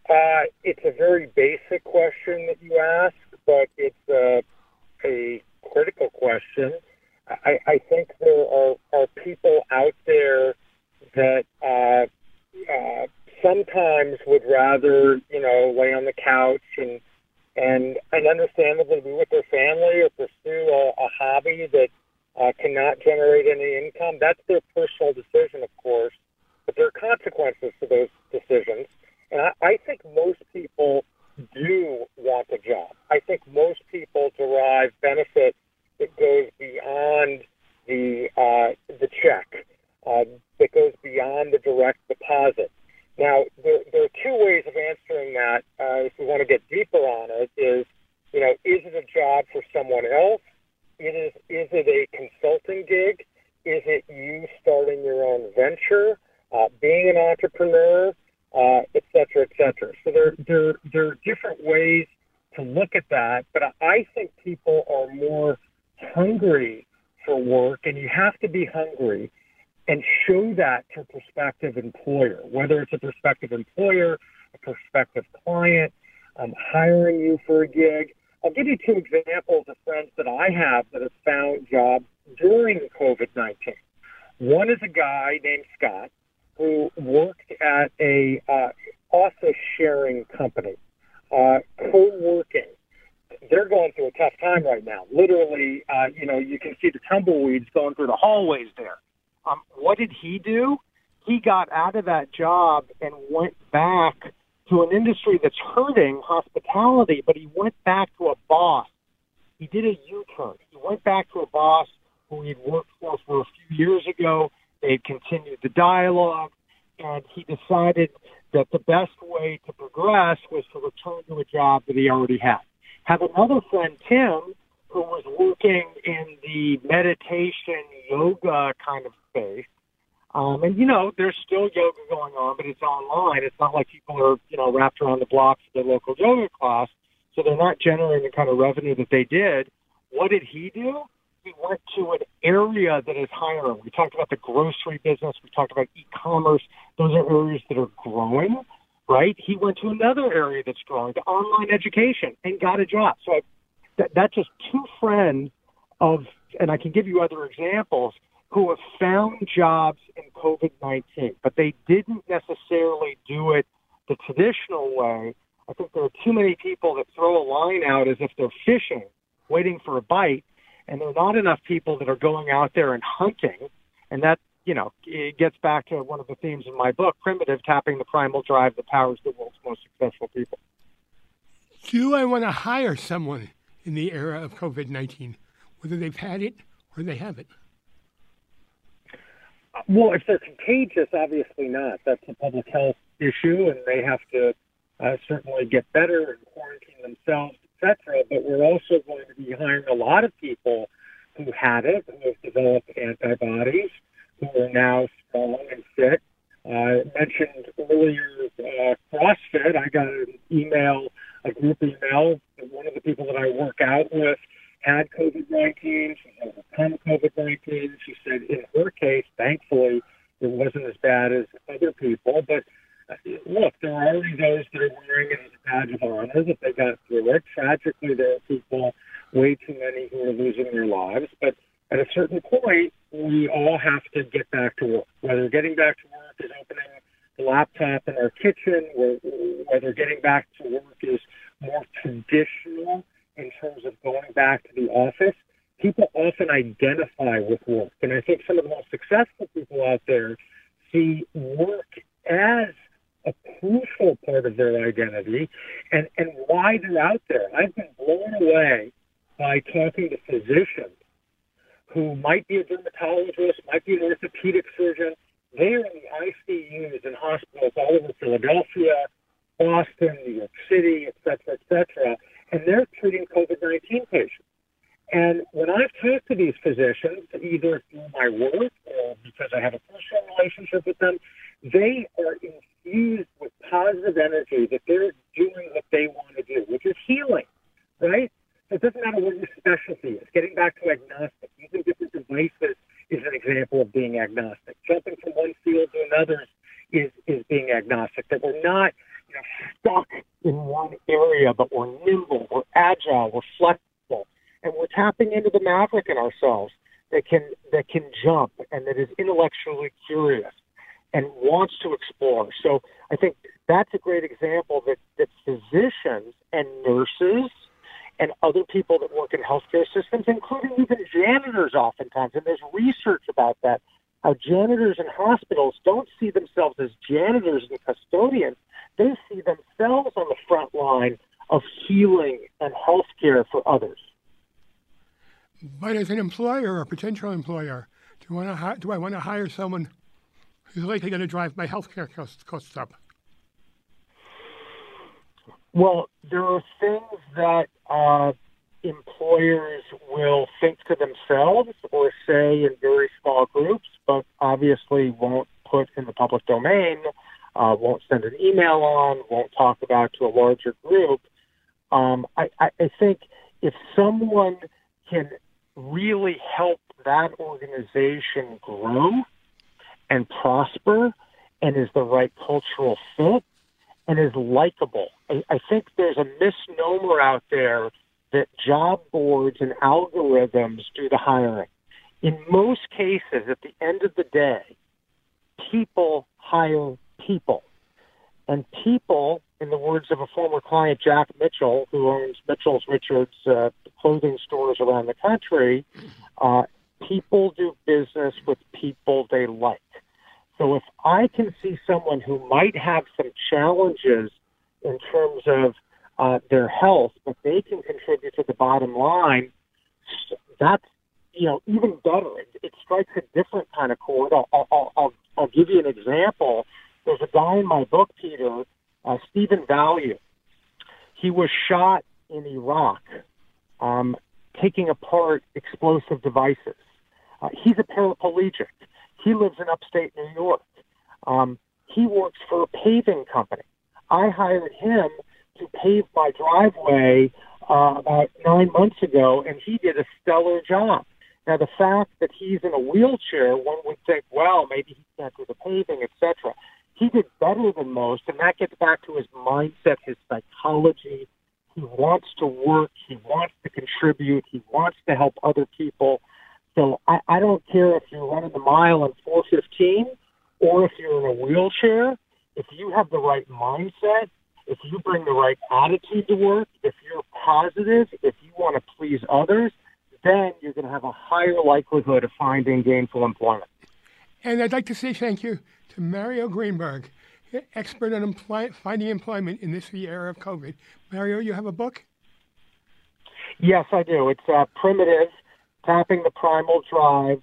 Uh, it's a very basic question that you ask, but it's a, a critical question. I, I think there are, are people out there that uh, uh, sometimes would rather, you know, lay on the couch and and and understandably be with their family or pursue a, a hobby that uh, cannot generate any income. That's their personal decision, of course, but there are consequences to those decisions. And I, I think most people do want a job. I think most people derive benefit that goes beyond the uh, the check, uh, that goes beyond the direct deposit. Now, there, there are two ways of answering that. Uh, if we want to get deeper on it, is you know, is it a job for someone else? It is. Is it a consulting gig? Is it you starting your own venture? Uh, being an entrepreneur? Uh, et cetera, et cetera. So there, there, there are different ways to look at that, but I think people are more hungry for work, and you have to be hungry and show that to a prospective employer, whether it's a prospective employer, a prospective client, um, hiring you for a gig. I'll give you two examples of friends that I have that have found jobs during COVID 19. One is a guy named Scott who worked at a uh, office sharing company, uh, co-working. They're going through a tough time right now. Literally, uh, you know, you can see the tumbleweeds going through the hallways there. Um, what did he do? He got out of that job and went back to an industry that's hurting hospitality, but he went back to a boss. He did a U-turn. He went back to a boss who he'd worked for for a few years ago they continued the dialogue, and he decided that the best way to progress was to return to a job that he already had. Have another friend, Tim, who was working in the meditation yoga kind of space. Um, and you know, there's still yoga going on, but it's online. It's not like people are, you know, wrapped around the block of their local yoga class. So they're not generating the kind of revenue that they did. What did he do? We went to an area that is hiring. We talked about the grocery business. We talked about e-commerce. Those are areas that are growing, right? He went to another area that's growing, to online education, and got a job. So I, that, that's just two friends of, and I can give you other examples, who have found jobs in COVID-19, but they didn't necessarily do it the traditional way. I think there are too many people that throw a line out as if they're fishing, waiting for a bite, and there are not enough people that are going out there and hunting. And that, you know, it gets back to one of the themes in my book, Primitive, tapping the primal drive that powers the world's most successful people.
Do I want to hire someone in the era of COVID 19, whether they've had it or they haven't?
Well, if they're contagious, obviously not. That's a public health issue, and they have to uh, certainly get better and quarantine themselves etc. But we're also going to be hiring a lot of people who had it, who have developed antibodies, who are now strong and fit. Uh, mentioned earlier uh, CrossFit. I got an email, a group email. One of the people that I work out with had COVID 19. She had overcome COVID 19. She said in her case, thankfully, it wasn't as bad as other people. But look, there are already those that are wearing it as a badge of honor that they got through it. Tragically, there are people, way too many, who are losing their lives. But at a certain point, we all have to get back to work. Whether getting back to work is opening the laptop in our kitchen, or whether getting back to work is more traditional in terms of going back to the office, people often identify with work. And I think some of the most successful people out there see work as a crucial part of their identity and, and why they're out there. I've been blown away by talking to physicians who might be a dermatologist, might be an orthopedic surgeon. They are in the ICUs and hospitals all over Philadelphia, Boston, New York City, et cetera, et cetera, and they're treating COVID 19 patients physicians, either through my work or because I have a personal relationship with them, they are infused with positive energy that they're doing what they want to do, which is healing, right? So it doesn't matter what your specialty is. Getting back to agnostic, using different devices is an example of being agnostic. Jumping from one field to another is, is being agnostic. That we're not you know, stuck in one area, but we're nimble, we're agile, we're flexible, and we're tapping into the maverick in ourselves that can that can jump and that is intellectually curious and wants to explore. So I think that's a great example that, that physicians and nurses and other people that work in healthcare systems, including even janitors oftentimes, and there's research about that, how janitors in hospitals don't see themselves as janitors and custodians. They see themselves on the front line of healing and healthcare for others.
But as an employer or potential employer, do, to, do I want to hire someone who's likely going to drive my healthcare costs, costs up?
Well, there are things that uh, employers will think to themselves or say in very small groups, but obviously won't put in the public domain, uh, won't send an email on, won't talk about to a larger group. Um, I, I, I think if someone can really help that organization grow and prosper and is the right cultural fit and is likable. I, I think there's a misnomer out there that job boards and algorithms do the hiring. In most cases, at the end of the day, people hire people. And people, in the words of a former client, Jack Mitchell, who owns Mitchell's Richards uh, clothing stores around the country, uh, people do business with people they like. So if I can see someone who might have some challenges in terms of uh, their health, but they can contribute to the bottom line, that's you know even better. It, it strikes a different kind of chord. I'll, I'll, I'll, I'll give you an example. There's a guy in my book, Peter, uh, Stephen Value. He was shot in Iraq, um, taking apart explosive devices. Uh, he's a paraplegic. He lives in upstate New York. Um, he works for a paving company. I hired him to pave my driveway uh, about nine months ago, and he did a stellar job. Now, the fact that he's in a wheelchair, one would think, well, maybe he can't do the paving, etc. He did better than most, and that gets back to his mindset, his psychology. He wants to work. He wants to contribute. He wants to help other people. So I, I don't care if you're running the mile in 415 or if you're in a wheelchair. If you have the right mindset, if you bring the right attitude to work, if you're positive, if you want to please others, then you're going to have a higher likelihood of finding gainful employment.
And I'd like to say thank you to Mario Greenberg, expert on employ- finding employment in this era of COVID. Mario, you have a book?
Yes, I do. It's uh, Primitive tapping the primal drive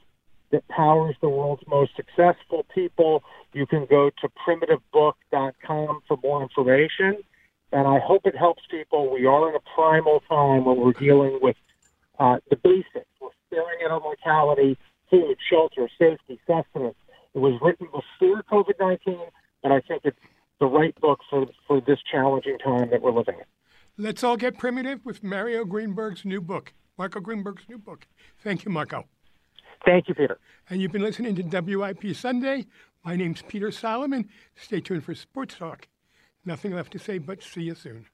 that powers the world's most successful people. You can go to primitivebook.com for more information. And I hope it helps people. We are in a primal time when we're dealing with uh, the basics. We're staring at our mortality, food, shelter, safety, sustenance. It was written before COVID 19, and I think it's the right book for, for this challenging time that we're living in.
Let's all get primitive with Mario Greenberg's new book. Marco Greenberg's new book. Thank you, Marco.
Thank you, Peter.
And you've been listening to WIP Sunday. My name's Peter Solomon. Stay tuned for Sports Talk. Nothing left to say but see you soon.